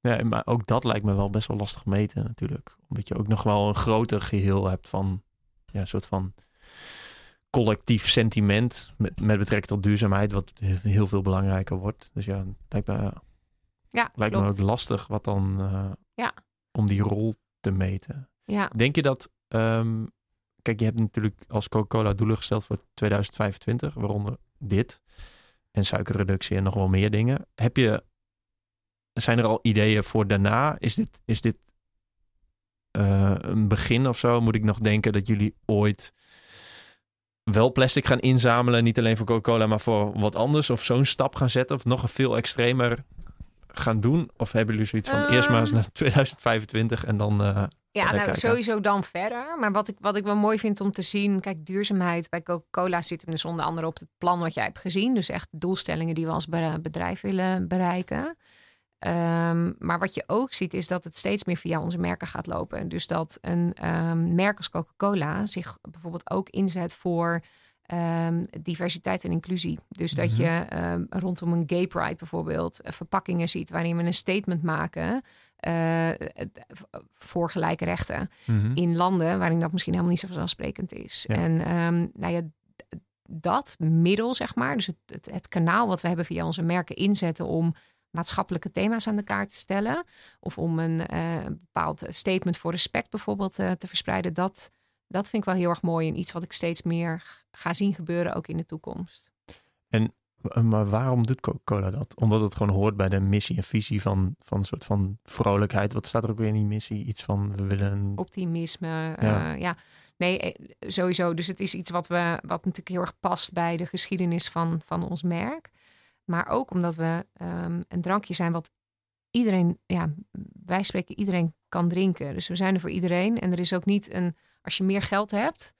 [SPEAKER 1] Ja, maar ook dat lijkt me wel best wel lastig meten natuurlijk. Omdat je ook nog wel een groter geheel hebt van ja, een soort van collectief sentiment met, met betrekking tot duurzaamheid, wat heel veel belangrijker wordt. Dus ja, lijkt me, ja, lijkt me ook lastig wat dan uh, ja. om die rol te meten. Ja. Denk je dat, um, kijk, je hebt natuurlijk als Coca-Cola doelen gesteld voor 2025, waaronder dit en suikerreductie en nog wel meer dingen. Heb je, zijn er al ideeën voor daarna? Is dit, is dit uh, een begin of zo? Moet ik nog denken dat jullie ooit wel plastic gaan inzamelen. Niet alleen voor Coca-Cola, maar voor wat anders. Of zo'n stap gaan zetten. Of nog een veel extremer gaan doen? Of hebben jullie zoiets van eerst maar eens naar 2025 en dan. Uh,
[SPEAKER 2] ja, nou sowieso dan verder. Maar wat ik, wat ik wel mooi vind om te zien, kijk, duurzaamheid bij Coca-Cola zit hem dus onder andere op het plan wat jij hebt gezien. Dus echt doelstellingen die we als bedrijf willen bereiken. Um, maar wat je ook ziet is dat het steeds meer via onze merken gaat lopen. Dus dat een um, merk als Coca-Cola zich bijvoorbeeld ook inzet voor um, diversiteit en inclusie. Dus dat mhm. je rondom een gay pride bijvoorbeeld uh, verpakkingen ziet waarin we een statement maken uh, voor gelijke rechten
[SPEAKER 1] Mhm.
[SPEAKER 2] in landen waarin dat misschien helemaal niet zo vanzelfsprekend is.
[SPEAKER 1] Ja.
[SPEAKER 2] En ehm, nou ja, dat middel, zeg maar, dus het, het, het kanaal wat we hebben via onze merken inzetten om maatschappelijke thema's aan de kaart te stellen, of om een, eh, een bepaald statement voor respect bijvoorbeeld eh, te verspreiden, dat, dat vind ik wel heel erg mooi en iets wat ik steeds meer ga zien gebeuren ook in de toekomst.
[SPEAKER 1] Eh, Maar waarom doet Coca-Cola dat? Omdat het gewoon hoort bij de missie en visie van, van een soort van vrolijkheid. Wat staat er ook weer in die missie? Iets van we willen een...
[SPEAKER 2] optimisme.
[SPEAKER 1] Ja.
[SPEAKER 2] Ja. ja. Nee, eh, sowieso. Dus het is iets wat we, wat natuurlijk heel erg past bij de geschiedenis van, van ons merk. Maar ook omdat we ehm, een drankje zijn wat iedereen, ja, wij spreken iedereen kan drinken. Dus we zijn er voor iedereen. En er is ook niet een, als je meer geld hebt,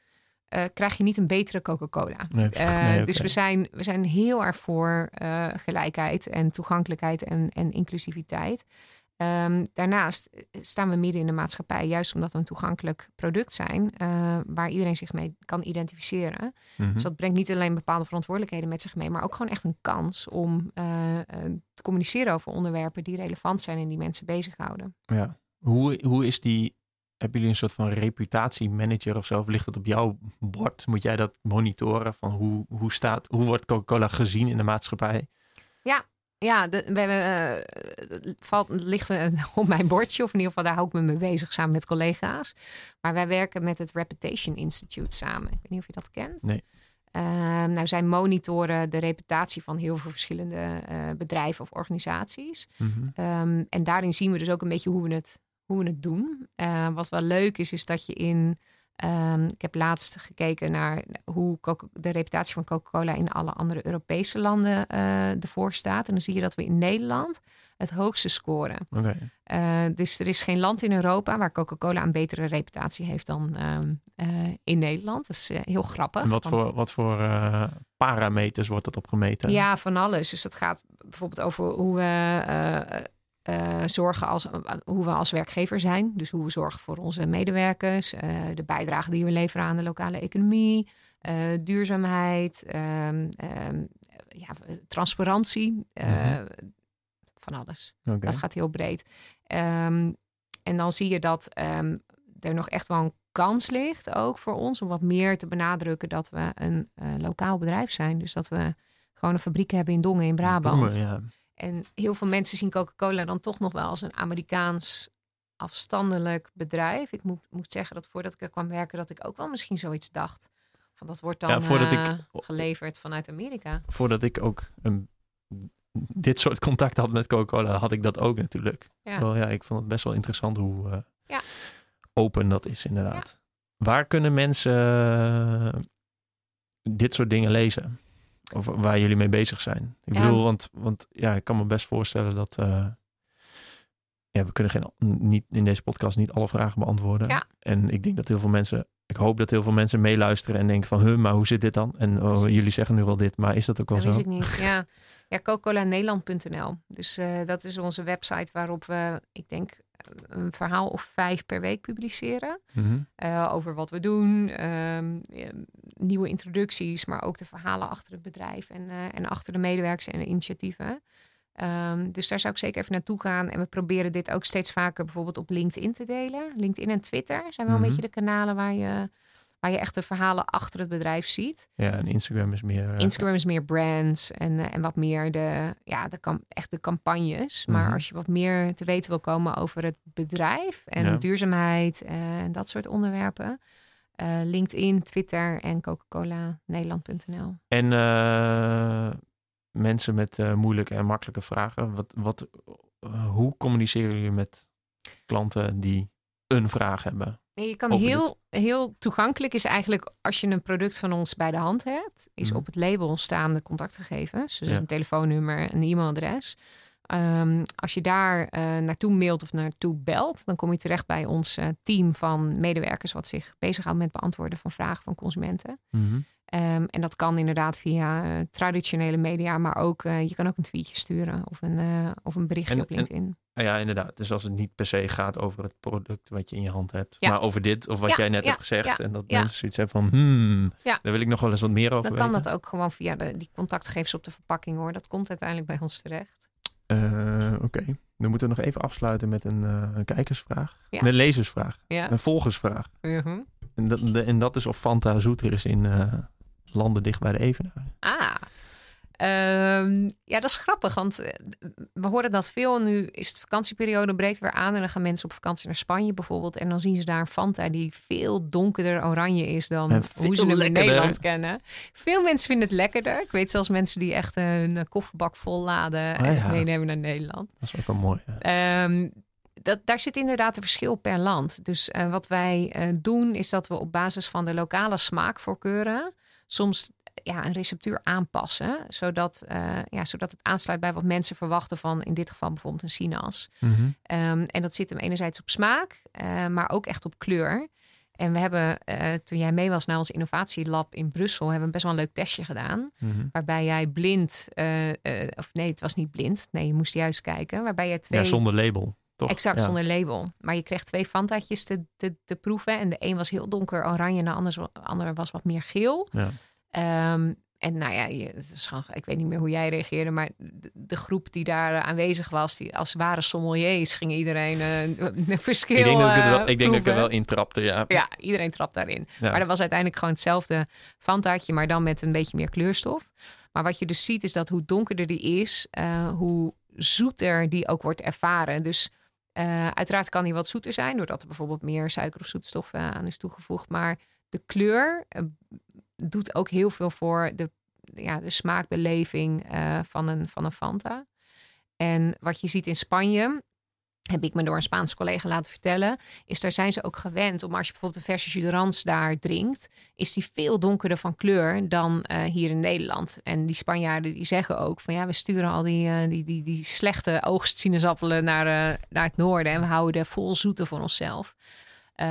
[SPEAKER 2] eh, krijg je niet een betere Coca-Cola.
[SPEAKER 1] Nee,
[SPEAKER 2] Eh,
[SPEAKER 1] nee,
[SPEAKER 2] Dus we zijn, we zijn heel erg voor eh, gelijkheid en toegankelijkheid en, en inclusiviteit. Ehm, daarnaast eh, staan we midden in de maatschappij, juist omdat we een toegankelijk product zijn, eh, waar iedereen zich mee kan identificeren.
[SPEAKER 1] Mhm.
[SPEAKER 2] Dus dat brengt niet alleen bepaalde verantwoordelijkheden met zich mee, maar ook gewoon echt een kans om eh, te communiceren over onderwerpen die relevant zijn en die mensen bezighouden.
[SPEAKER 1] Ja. Hoe, hoe is die... Hebben jullie een soort van reputatiemanager of zo? Of ligt het op jouw bord? Moet jij dat monitoren van hoe, hoe, staat, hoe wordt Coca-Cola gezien in de maatschappij?
[SPEAKER 2] Ja, de, we hebben, eh, het valt, ligt eh, op mijn bordje, of in ieder geval daar hou ik me mee bezig samen met collega's. Maar wij werken met het Reputation Institute samen. Ik weet niet of je dat kent.
[SPEAKER 1] Nee.
[SPEAKER 2] Ehm, nou, zij monitoren de reputatie van heel veel verschillende eh, bedrijven of organisaties.
[SPEAKER 1] Mhm.
[SPEAKER 2] Ehm, en daarin zien we dus ook een beetje hoe we het, hoe we het doen. Wat wel leuk is, is dat je in. Ehm, ik heb laatst gekeken naar hoe de reputatie van Coca-Cola in alle andere Europese landen eh, ervoor staat. En dan zie je dat we in Nederland het hoogste scoren. Eh, dus er is geen land in Europa waar Coca-Cola een betere reputatie heeft dan ehm, eh, in Nederland. Dat is heel grappig.
[SPEAKER 1] En wat
[SPEAKER 2] want-
[SPEAKER 1] voor, wat voor parameters wordt dat op gemeten?
[SPEAKER 2] ja, van alles. Dus dat gaat bijvoorbeeld over hoe we eh, eh, zorgen als hoe we als werkgever zijn. Dus hoe we zorgen voor onze medewerkers, eh, de bijdrage die we leveren aan de lokale economie, eh, duurzaamheid, ehm, ehm, ja, transparantie, eh,
[SPEAKER 1] Mhm.
[SPEAKER 2] van alles. Dat gaat heel breed. Ehm, en dan zie je dat er nog echt wel een kans ligt, ook voor ons, om wat meer te benadrukken dat we een eh, lokaal bedrijf zijn. Dus dat we gewoon een fabriek hebben in Dongen in Brabant.
[SPEAKER 1] Dongen, ja.
[SPEAKER 2] En heel veel mensen zien Coca-Cola dan toch nog wel als een Amerikaans afstandelijk bedrijf. Ik moet, moet zeggen dat voordat ik er kwam werken, dat ik ook wel misschien zoiets dacht. Van dat wordt dan
[SPEAKER 1] Ja, voordat ik-
[SPEAKER 2] eh, geleverd vanuit Amerika.
[SPEAKER 1] Voordat ik ook een, dit soort contact had met Coca-Cola, had ik dat ook natuurlijk.
[SPEAKER 2] Ja.
[SPEAKER 1] Terwijl ja, ik vond het best wel interessant hoe eh,
[SPEAKER 2] Ja.
[SPEAKER 1] open dat is inderdaad. Waar kunnen mensen eh, dit soort dingen lezen? Of waar jullie mee bezig zijn? Ik
[SPEAKER 2] Ja.
[SPEAKER 1] bedoel, want, want ja, ik kan me best voorstellen dat... eh, ja, we kunnen geen, niet, in deze podcast niet alle vragen beantwoorden.
[SPEAKER 2] Ja.
[SPEAKER 1] En ik denk dat heel veel mensen... Ik hoop dat heel veel mensen meeluisteren en denken van... Huh, maar hoe zit dit dan? En oh, jullie zeggen nu wel dit, maar is dat ook wel
[SPEAKER 2] Dat
[SPEAKER 1] zo?
[SPEAKER 2] ik niet. Ja, ja coca-cola-nederland.nl. Dus eh, dat is onze website waarop we, ik denk, een verhaal of vijf per week publiceren.
[SPEAKER 1] Mhm.
[SPEAKER 2] Eh, over wat we doen, ehm, eh, nieuwe introducties, maar ook de verhalen achter het bedrijf en, eh, en achter de medewerkers en de initiatieven. Ehm, dus daar zou ik zeker even naartoe gaan. En we proberen dit ook steeds vaker bijvoorbeeld op LinkedIn te delen. LinkedIn en Twitter zijn wel
[SPEAKER 1] Mhm.
[SPEAKER 2] een beetje de kanalen waar je, waar je echt de verhalen achter het bedrijf ziet.
[SPEAKER 1] Ja, en Instagram is meer... eh,
[SPEAKER 2] Instagram is meer brands en, eh, en wat meer de, ja, de, echt de campagnes. Maar
[SPEAKER 1] Mhm.
[SPEAKER 2] als je wat meer te weten wil komen over het bedrijf en
[SPEAKER 1] Ja.
[SPEAKER 2] duurzaamheid eh, en dat soort onderwerpen. LinkedIn, Twitter en Coca-Cola Nederland.nl.
[SPEAKER 1] En mensen met moeilijke en makkelijke vragen. Wat, wat, hoe communiceren jullie met klanten die een vraag hebben?
[SPEAKER 2] Je kan heel, heel toegankelijk is eigenlijk als je een product van ons bij de hand hebt, is
[SPEAKER 1] Mhm.
[SPEAKER 2] op het label staan de contactgegevens. Dus
[SPEAKER 1] Ja.
[SPEAKER 2] een telefoonnummer, een e-mailadres. Ehm, als je daar eh, naartoe mailt of naartoe belt, dan kom je terecht bij ons eh, team van medewerkers wat zich bezighoudt met beantwoorden van vragen van consumenten. Ehm, en dat kan inderdaad via eh, traditionele media, maar ook eh, je kan ook een tweetje sturen of een, eh, of een berichtje
[SPEAKER 1] En-
[SPEAKER 2] op LinkedIn.
[SPEAKER 1] Ah ja, inderdaad. Dus als het niet per se gaat over het product wat je in je hand hebt,
[SPEAKER 2] Ja.
[SPEAKER 1] maar over dit of wat
[SPEAKER 2] Ja,
[SPEAKER 1] jij net
[SPEAKER 2] ja,
[SPEAKER 1] hebt gezegd. en dat mensen zoiets hebben van, hmm,
[SPEAKER 2] Ja.
[SPEAKER 1] daar wil ik nog wel eens wat meer over
[SPEAKER 2] Dan kan dat ook gewoon via de, die contactgegevens op de verpakking hoor. Dat komt uiteindelijk bij ons terecht.
[SPEAKER 1] Oké. Dan moeten we nog even afsluiten met een, uh, een kijkersvraag. Een lezersvraag. Een volgersvraag.
[SPEAKER 2] Mhm.
[SPEAKER 1] En dat, de- en dat is of Fanta zoeter is in landen dicht bij de Evenaar.
[SPEAKER 2] Ah. Ehm, ja, dat is grappig, want eh, we horen dat veel. Nu is de vakantieperiode breekt weer aan en dan gaan mensen op vakantie naar Spanje bijvoorbeeld. En dan zien ze daar een Fanta die veel donkerder oranje is dan
[SPEAKER 1] En
[SPEAKER 2] hoe ze hem in. Nederland kennen. Veel mensen vinden het lekkerder. Ik weet zelfs mensen die echt een kofferbak vol laden en
[SPEAKER 1] Ah, ja.
[SPEAKER 2] meenemen naar Nederland.
[SPEAKER 1] Dat is ook wel mooi. ja.
[SPEAKER 2] Ehm, dat, daar zit inderdaad een verschil per land. Dus eh, wat wij eh, doen, is dat we op basis van de lokale smaakvoorkeuren soms ja, een receptuur aanpassen, zodat, eh, ja, zodat het aansluit bij wat mensen verwachten van, in dit geval bijvoorbeeld een sinaas.
[SPEAKER 1] Mhm.
[SPEAKER 2] Ehm, en dat zit hem enerzijds op smaak, eh, maar ook echt op kleur. En we hebben, eh, toen jij mee was naar ons innovatielab in Brussel, hebben we best wel een leuk testje gedaan.
[SPEAKER 1] Mhm.
[SPEAKER 2] Waarbij jij blind, of nee, het was niet blind. Nee, je moest juist kijken. Waarbij je twee
[SPEAKER 1] Ja, zonder label. Toch?
[SPEAKER 2] Exact,
[SPEAKER 1] Ja.
[SPEAKER 2] zonder label. Maar je kreeg twee Fantaatjes te, te, te proeven. En de een was heel donker oranje en de ander, de andere was wat meer geel.
[SPEAKER 1] Ja.
[SPEAKER 2] Ehm, en nou ja, je, ik weet niet meer hoe jij reageerde, maar de, de groep die daar aanwezig was, die als ware sommeliers, ging iedereen eh, een verschil
[SPEAKER 1] Ik denk, dat ik, wel,
[SPEAKER 2] eh,
[SPEAKER 1] ik denk dat ik er wel intrapte, ja.
[SPEAKER 2] Ja, iedereen trapt daarin.
[SPEAKER 1] Ja.
[SPEAKER 2] Maar dat was uiteindelijk gewoon hetzelfde Fantaatje, maar dan met een beetje meer kleurstof. Maar wat je dus ziet is dat hoe donkerder die is, eh, hoe zoeter die ook wordt ervaren. Dus eh, uiteraard kan die wat zoeter zijn, doordat er bijvoorbeeld meer suiker of zoetstof eh, aan is toegevoegd. Maar de kleur eh, doet ook heel veel voor de, ja, de smaakbeleving eh, van, een, van een Fanta. En wat je ziet in Spanje, heb ik me door een Spaanse collega laten vertellen, is daar zijn ze ook gewend om als je bijvoorbeeld een verse jus d'orange daar drinkt, is die veel donkerder van kleur dan eh, hier in Nederland. En die Spanjaarden die zeggen ook van ja, we sturen al die, eh, die, die, die slechte oogstsinaasappelen naar, eh, naar het noorden en we houden de vol zoete voor onszelf.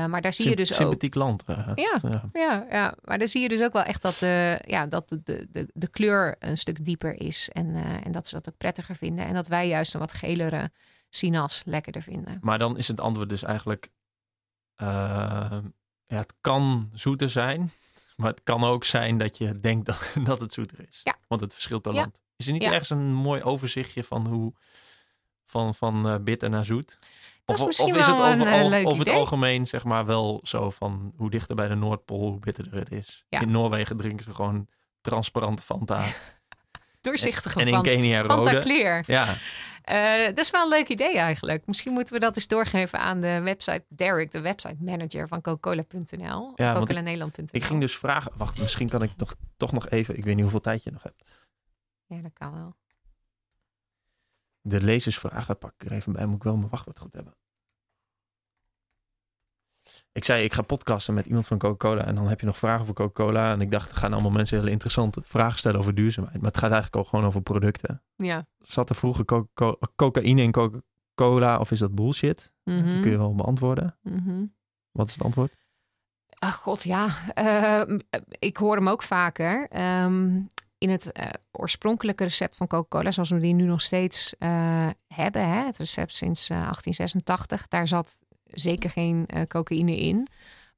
[SPEAKER 2] Maar daar zie je dus ook.
[SPEAKER 1] Sympathiek land. eh,
[SPEAKER 2] Ja.
[SPEAKER 1] ja.
[SPEAKER 2] Ja, ja, maar dan zie je dus ook wel echt dat de, ja, dat de, de, de, de kleur een stuk dieper is. En, en dat ze dat ook prettiger vinden. En dat wij juist een wat gelere sinas lekkerder vinden.
[SPEAKER 1] Maar dan is het antwoord dus eigenlijk... eh, ja, het kan zoeter zijn. Maar het kan ook zijn dat je denkt dat, dat het zoeter is.
[SPEAKER 2] Ja.
[SPEAKER 1] Want het verschilt per
[SPEAKER 2] Ja.
[SPEAKER 1] land. Is er niet
[SPEAKER 2] Ja.
[SPEAKER 1] ergens een mooi overzichtje van hoe... Van, van eh, bitter naar zoet?
[SPEAKER 2] Dat is
[SPEAKER 1] of,
[SPEAKER 2] misschien
[SPEAKER 1] of is het
[SPEAKER 2] wel een,
[SPEAKER 1] over,
[SPEAKER 2] eh,
[SPEAKER 1] over het algemeen zeg maar wel zo van hoe dichter bij de Noordpool, hoe bitterder het is. In Noorwegen drinken ze gewoon transparante Fanta.
[SPEAKER 2] Doorzichtige
[SPEAKER 1] en in
[SPEAKER 2] Fanta,
[SPEAKER 1] Kenia
[SPEAKER 2] Fanta
[SPEAKER 1] rode.
[SPEAKER 2] Clear.
[SPEAKER 1] Ja,
[SPEAKER 2] Eh, dat is wel een leuk idee eigenlijk. Misschien moeten we dat eens doorgeven aan de website Derek, de website manager van Coca-Cola.nl.
[SPEAKER 1] Ja, want
[SPEAKER 2] Coca-Nederland.nl.
[SPEAKER 1] ik ging dus vragen. Wacht, misschien kan ik toch, toch nog even. Ik weet niet hoeveel tijd je nog hebt.
[SPEAKER 2] Ja, dat kan wel.
[SPEAKER 1] De lezersvragen pak ik er even bij. Moet ik wel mijn wachtwoord goed hebben. Ik zei, ik ga podcasten met iemand van Coca-Cola. En dan heb je nog vragen voor Coca-Cola. En ik dacht, er gaan allemaal mensen hele interessante vragen stellen over duurzaamheid. Maar het gaat eigenlijk ook gewoon over producten.
[SPEAKER 2] Ja.
[SPEAKER 1] Zat er vroeger coca cocaïne in Coca-Cola of is dat bullshit?
[SPEAKER 2] Mhm.
[SPEAKER 1] Kun je wel beantwoorden.
[SPEAKER 2] Mhm.
[SPEAKER 1] Wat is het antwoord?
[SPEAKER 2] Ach god, ja. Ehm, ik hoor hem ook vaker. Ehm, in het eh, oorspronkelijke recept van Coca-Cola, zoals we die nu nog steeds eh, hebben, hè, het recept sinds eh, 1886, daar zat zeker geen eh, cocaïne in.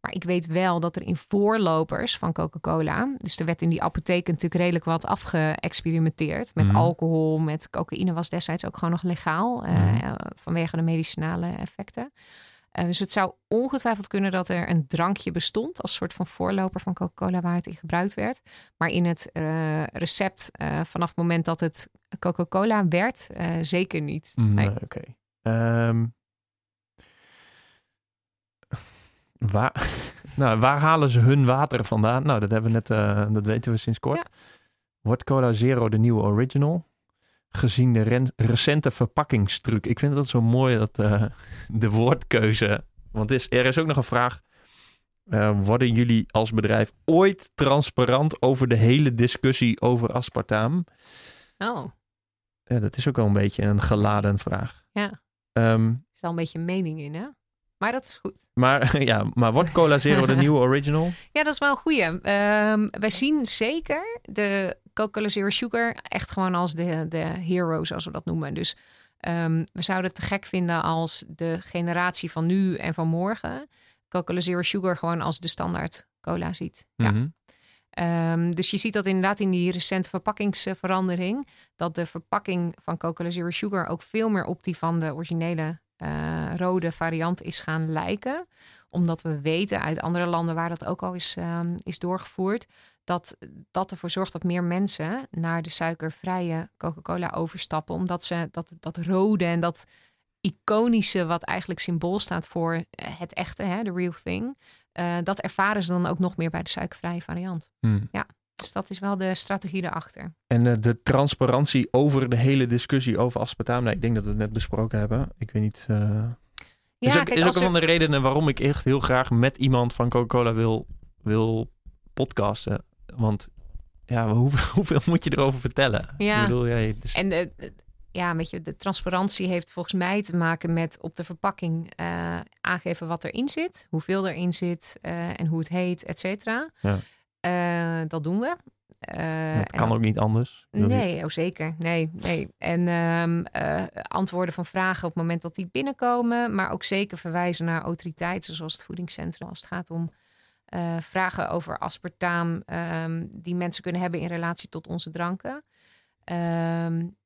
[SPEAKER 2] Maar ik weet wel dat er in voorlopers van Coca-Cola, dus er werd in die apotheken natuurlijk redelijk wat afgeëxperimenteerd met
[SPEAKER 1] Mhm.
[SPEAKER 2] alcohol, met cocaïne was destijds ook gewoon nog legaal eh,
[SPEAKER 1] Mhm.
[SPEAKER 2] eh, vanwege de medicinale effecten. Dus het zou ongetwijfeld kunnen dat er een drankje bestond als soort van voorloper van Coca-Cola waar het in gebruikt werd. Maar in het recept vanaf het moment dat het Coca-Cola werd, zeker niet. Nee.
[SPEAKER 1] Nee, Oké. Ehm, waar, nou, waar halen ze hun water vandaan? Nou, dat hebben we net, eh, dat weten we sinds kort.
[SPEAKER 2] Ja.
[SPEAKER 1] Wordt Cola Zero de nieuwe original? Gezien de recente verpakkingstruc. Ik vind dat zo mooi dat eh, de woordkeuze. Want is, er is ook nog een vraag. Eh, worden jullie als bedrijf ooit transparant over de hele discussie over aspartaam?
[SPEAKER 2] Oh,
[SPEAKER 1] Ja, dat is ook wel een beetje een geladen vraag.
[SPEAKER 2] Ja.
[SPEAKER 1] Ehm,
[SPEAKER 2] er is al een beetje mening in, hè? Maar dat is goed.
[SPEAKER 1] Maar, ja, maar wordt Cola Zero de nieuwe original?
[SPEAKER 2] Ja, dat is wel een goeie. Ehm, wij zien zeker de Coca-Cola Zero Sugar echt gewoon als de, de hero, zoals we dat noemen. Dus ehm, we zouden het te gek vinden als de generatie van nu en van morgen Coca-Cola Zero Sugar gewoon als de standaard cola ziet. Ja.
[SPEAKER 1] Mhm.
[SPEAKER 2] Ehm, dus je ziet dat inderdaad in die recente verpakkingsverandering, dat de verpakking van Coca-Cola Zero Sugar ook veel meer op die van de originele eh, rode variant is gaan lijken. Omdat we weten uit andere landen waar dat ook al is, ehm, is doorgevoerd, dat dat ervoor zorgt dat meer mensen naar de suikervrije Coca-Cola overstappen. Omdat ze dat, dat rode en dat iconische, wat eigenlijk symbool staat voor eh, het echte, hè, de real thing. Uh, dat ervaren ze dan ook nog meer bij de suikervrije variant. Hmm. Ja, dus dat is wel de strategie erachter.
[SPEAKER 1] En uh, de transparantie over de hele discussie over aspartaam. Nou, ik denk dat we het net besproken hebben. Ik weet niet. Uh... Ja, is ook, kijk, is ook een van de redenen waarom ik echt heel graag met iemand van Coca-Cola wil, wil podcasten. Want ja, hoeveel, hoeveel moet je erover vertellen?
[SPEAKER 2] Ja. Ik bedoel, ja, dus... En de, ja, weet je, de transparantie heeft volgens mij te maken met op de verpakking uh, aangeven wat erin zit, hoeveel erin zit en hoe het heet, et cetera. Ja. Uh, dat doen we.
[SPEAKER 1] het kan ook niet anders.
[SPEAKER 2] Nee, oh zeker. Nee, nee. En um, antwoorden van vragen op het moment dat die binnenkomen, maar ook zeker verwijzen naar autoriteiten zoals het voedingscentrum als het gaat om vragen over aspartaam um, die mensen kunnen hebben in relatie tot onze dranken. Um,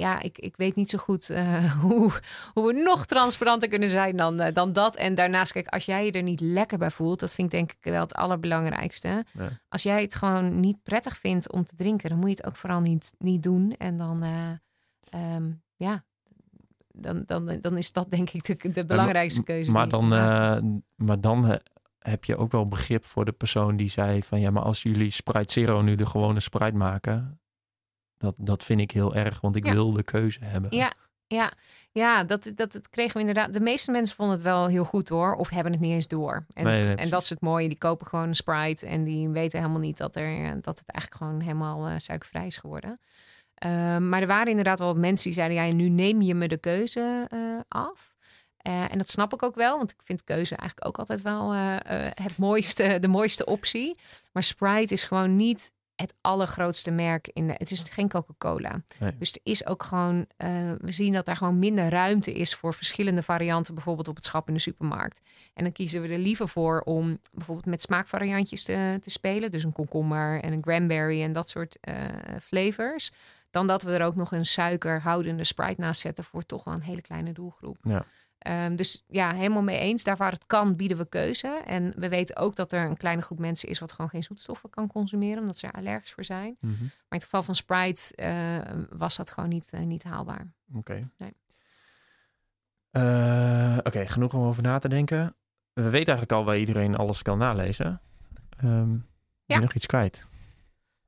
[SPEAKER 2] ja, ik, ik weet niet zo goed uh, hoe, hoe we nog transparanter kunnen zijn dan, uh, dan dat. En daarnaast, kijk, als jij je er niet lekker bij voelt, dat vind ik denk ik wel het allerbelangrijkste. Als jij het gewoon niet prettig vindt om te drinken, dan moet je het ook vooral niet, niet doen. En dan, uh, um, ja, dan, dan, dan is dat denk ik de, de belangrijkste keuze.
[SPEAKER 1] Maar dan, maar dan heb je ook wel begrip voor de persoon die zei van ja, maar als jullie Sprite Zero nu de gewone Sprite maken, dat, dat vind ik heel erg, want ik wil de keuze hebben.
[SPEAKER 2] Ja, ja, ja dat, dat, dat kregen we inderdaad. De meeste mensen vonden het wel heel goed hoor, of hebben het niet eens door. En, en dat is het mooie, die kopen gewoon een Sprite en die weten helemaal niet dat, er, dat het eigenlijk gewoon helemaal uh, suikervrij is geworden. Ehm, maar er waren inderdaad wel mensen die zeiden: ja, nu neem je me de keuze uh, af. Uh, en dat snap ik ook wel, want ik vind keuze eigenlijk ook altijd wel het mooiste, de mooiste optie. Maar Sprite is gewoon niet het allergrootste merk in de. Het is geen Coca-Cola. Dus er is ook gewoon. Uh, we zien dat daar gewoon minder ruimte is voor verschillende varianten, bijvoorbeeld op het schap in de supermarkt. En dan kiezen we er liever voor om bijvoorbeeld met smaakvariantjes te, te spelen. Dus een komkommer en een cranberry en dat soort uh, flavors. Dan dat we er ook nog een suikerhoudende sprite naast zetten voor toch wel een hele kleine doelgroep. Ja. Um, dus ja, helemaal mee eens. Daar waar het kan, bieden we keuze. En we weten ook dat er een kleine groep mensen is wat gewoon geen zoetstoffen kan consumeren, omdat ze er allergisch voor zijn. Mm -hmm. Maar in het geval van Sprite uh, was dat gewoon niet, uh, niet haalbaar.
[SPEAKER 1] Oké. Okay. Nee. Uh, Oké, okay, genoeg om over na te denken. We weten eigenlijk al waar iedereen alles kan nalezen. Um, ja. je nog iets kwijt?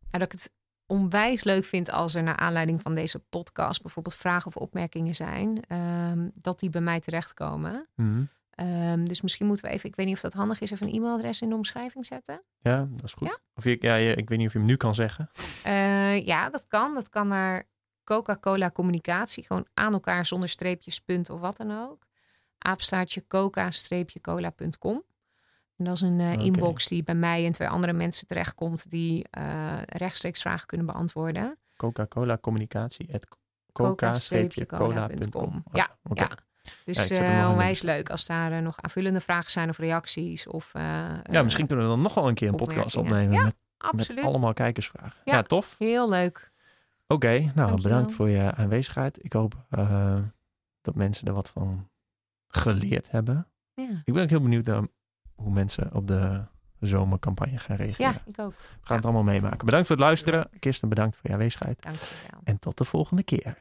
[SPEAKER 2] Nou, dat ik het onwijs leuk vind als er naar aanleiding van deze podcast bijvoorbeeld vragen of opmerkingen zijn, um, dat die bij mij terechtkomen. Mm um, dus misschien moeten we even, ik weet niet of dat handig is, even een e-mailadres in de omschrijving zetten.
[SPEAKER 1] Ja, dat is goed. Ja? Of je, ja, ik weet niet of je hem nu kan zeggen.
[SPEAKER 2] Uh, ja, dat kan. Dat kan naar Coca-Cola communicatie, gewoon aan elkaar zonder streepjes, punt of wat dan ook. Aapstaartje coca-cola.com. En dat is een uh, inbox die bij mij en twee andere mensen terechtkomt die uh, rechtstreeks vragen kunnen beantwoorden.
[SPEAKER 1] Coca-Cola communicatie coca-cola.com.
[SPEAKER 2] Ja, okay. ja. Dus ja, uh, onwijs leuk als daar nog aanvullende vragen zijn of reacties. Of,
[SPEAKER 1] ja, misschien kunnen we dan nog wel een keer een podcast opnemen ja, met, absoluut. met allemaal kijkersvragen. Ja, ja tof.
[SPEAKER 2] Heel leuk.
[SPEAKER 1] Oké, nou bedankt voor je aanwezigheid. Ik hoop dat mensen er wat van geleerd hebben. Ja. Ik ben ook heel benieuwd naar hoe mensen op de zomercampagne gaan reageren.
[SPEAKER 2] Ja, ik ook.
[SPEAKER 1] We gaan het allemaal meemaken. Bedankt voor het luisteren. Kirsten, bedankt voor je aanwezigheid. Dank je wel. En tot de volgende keer.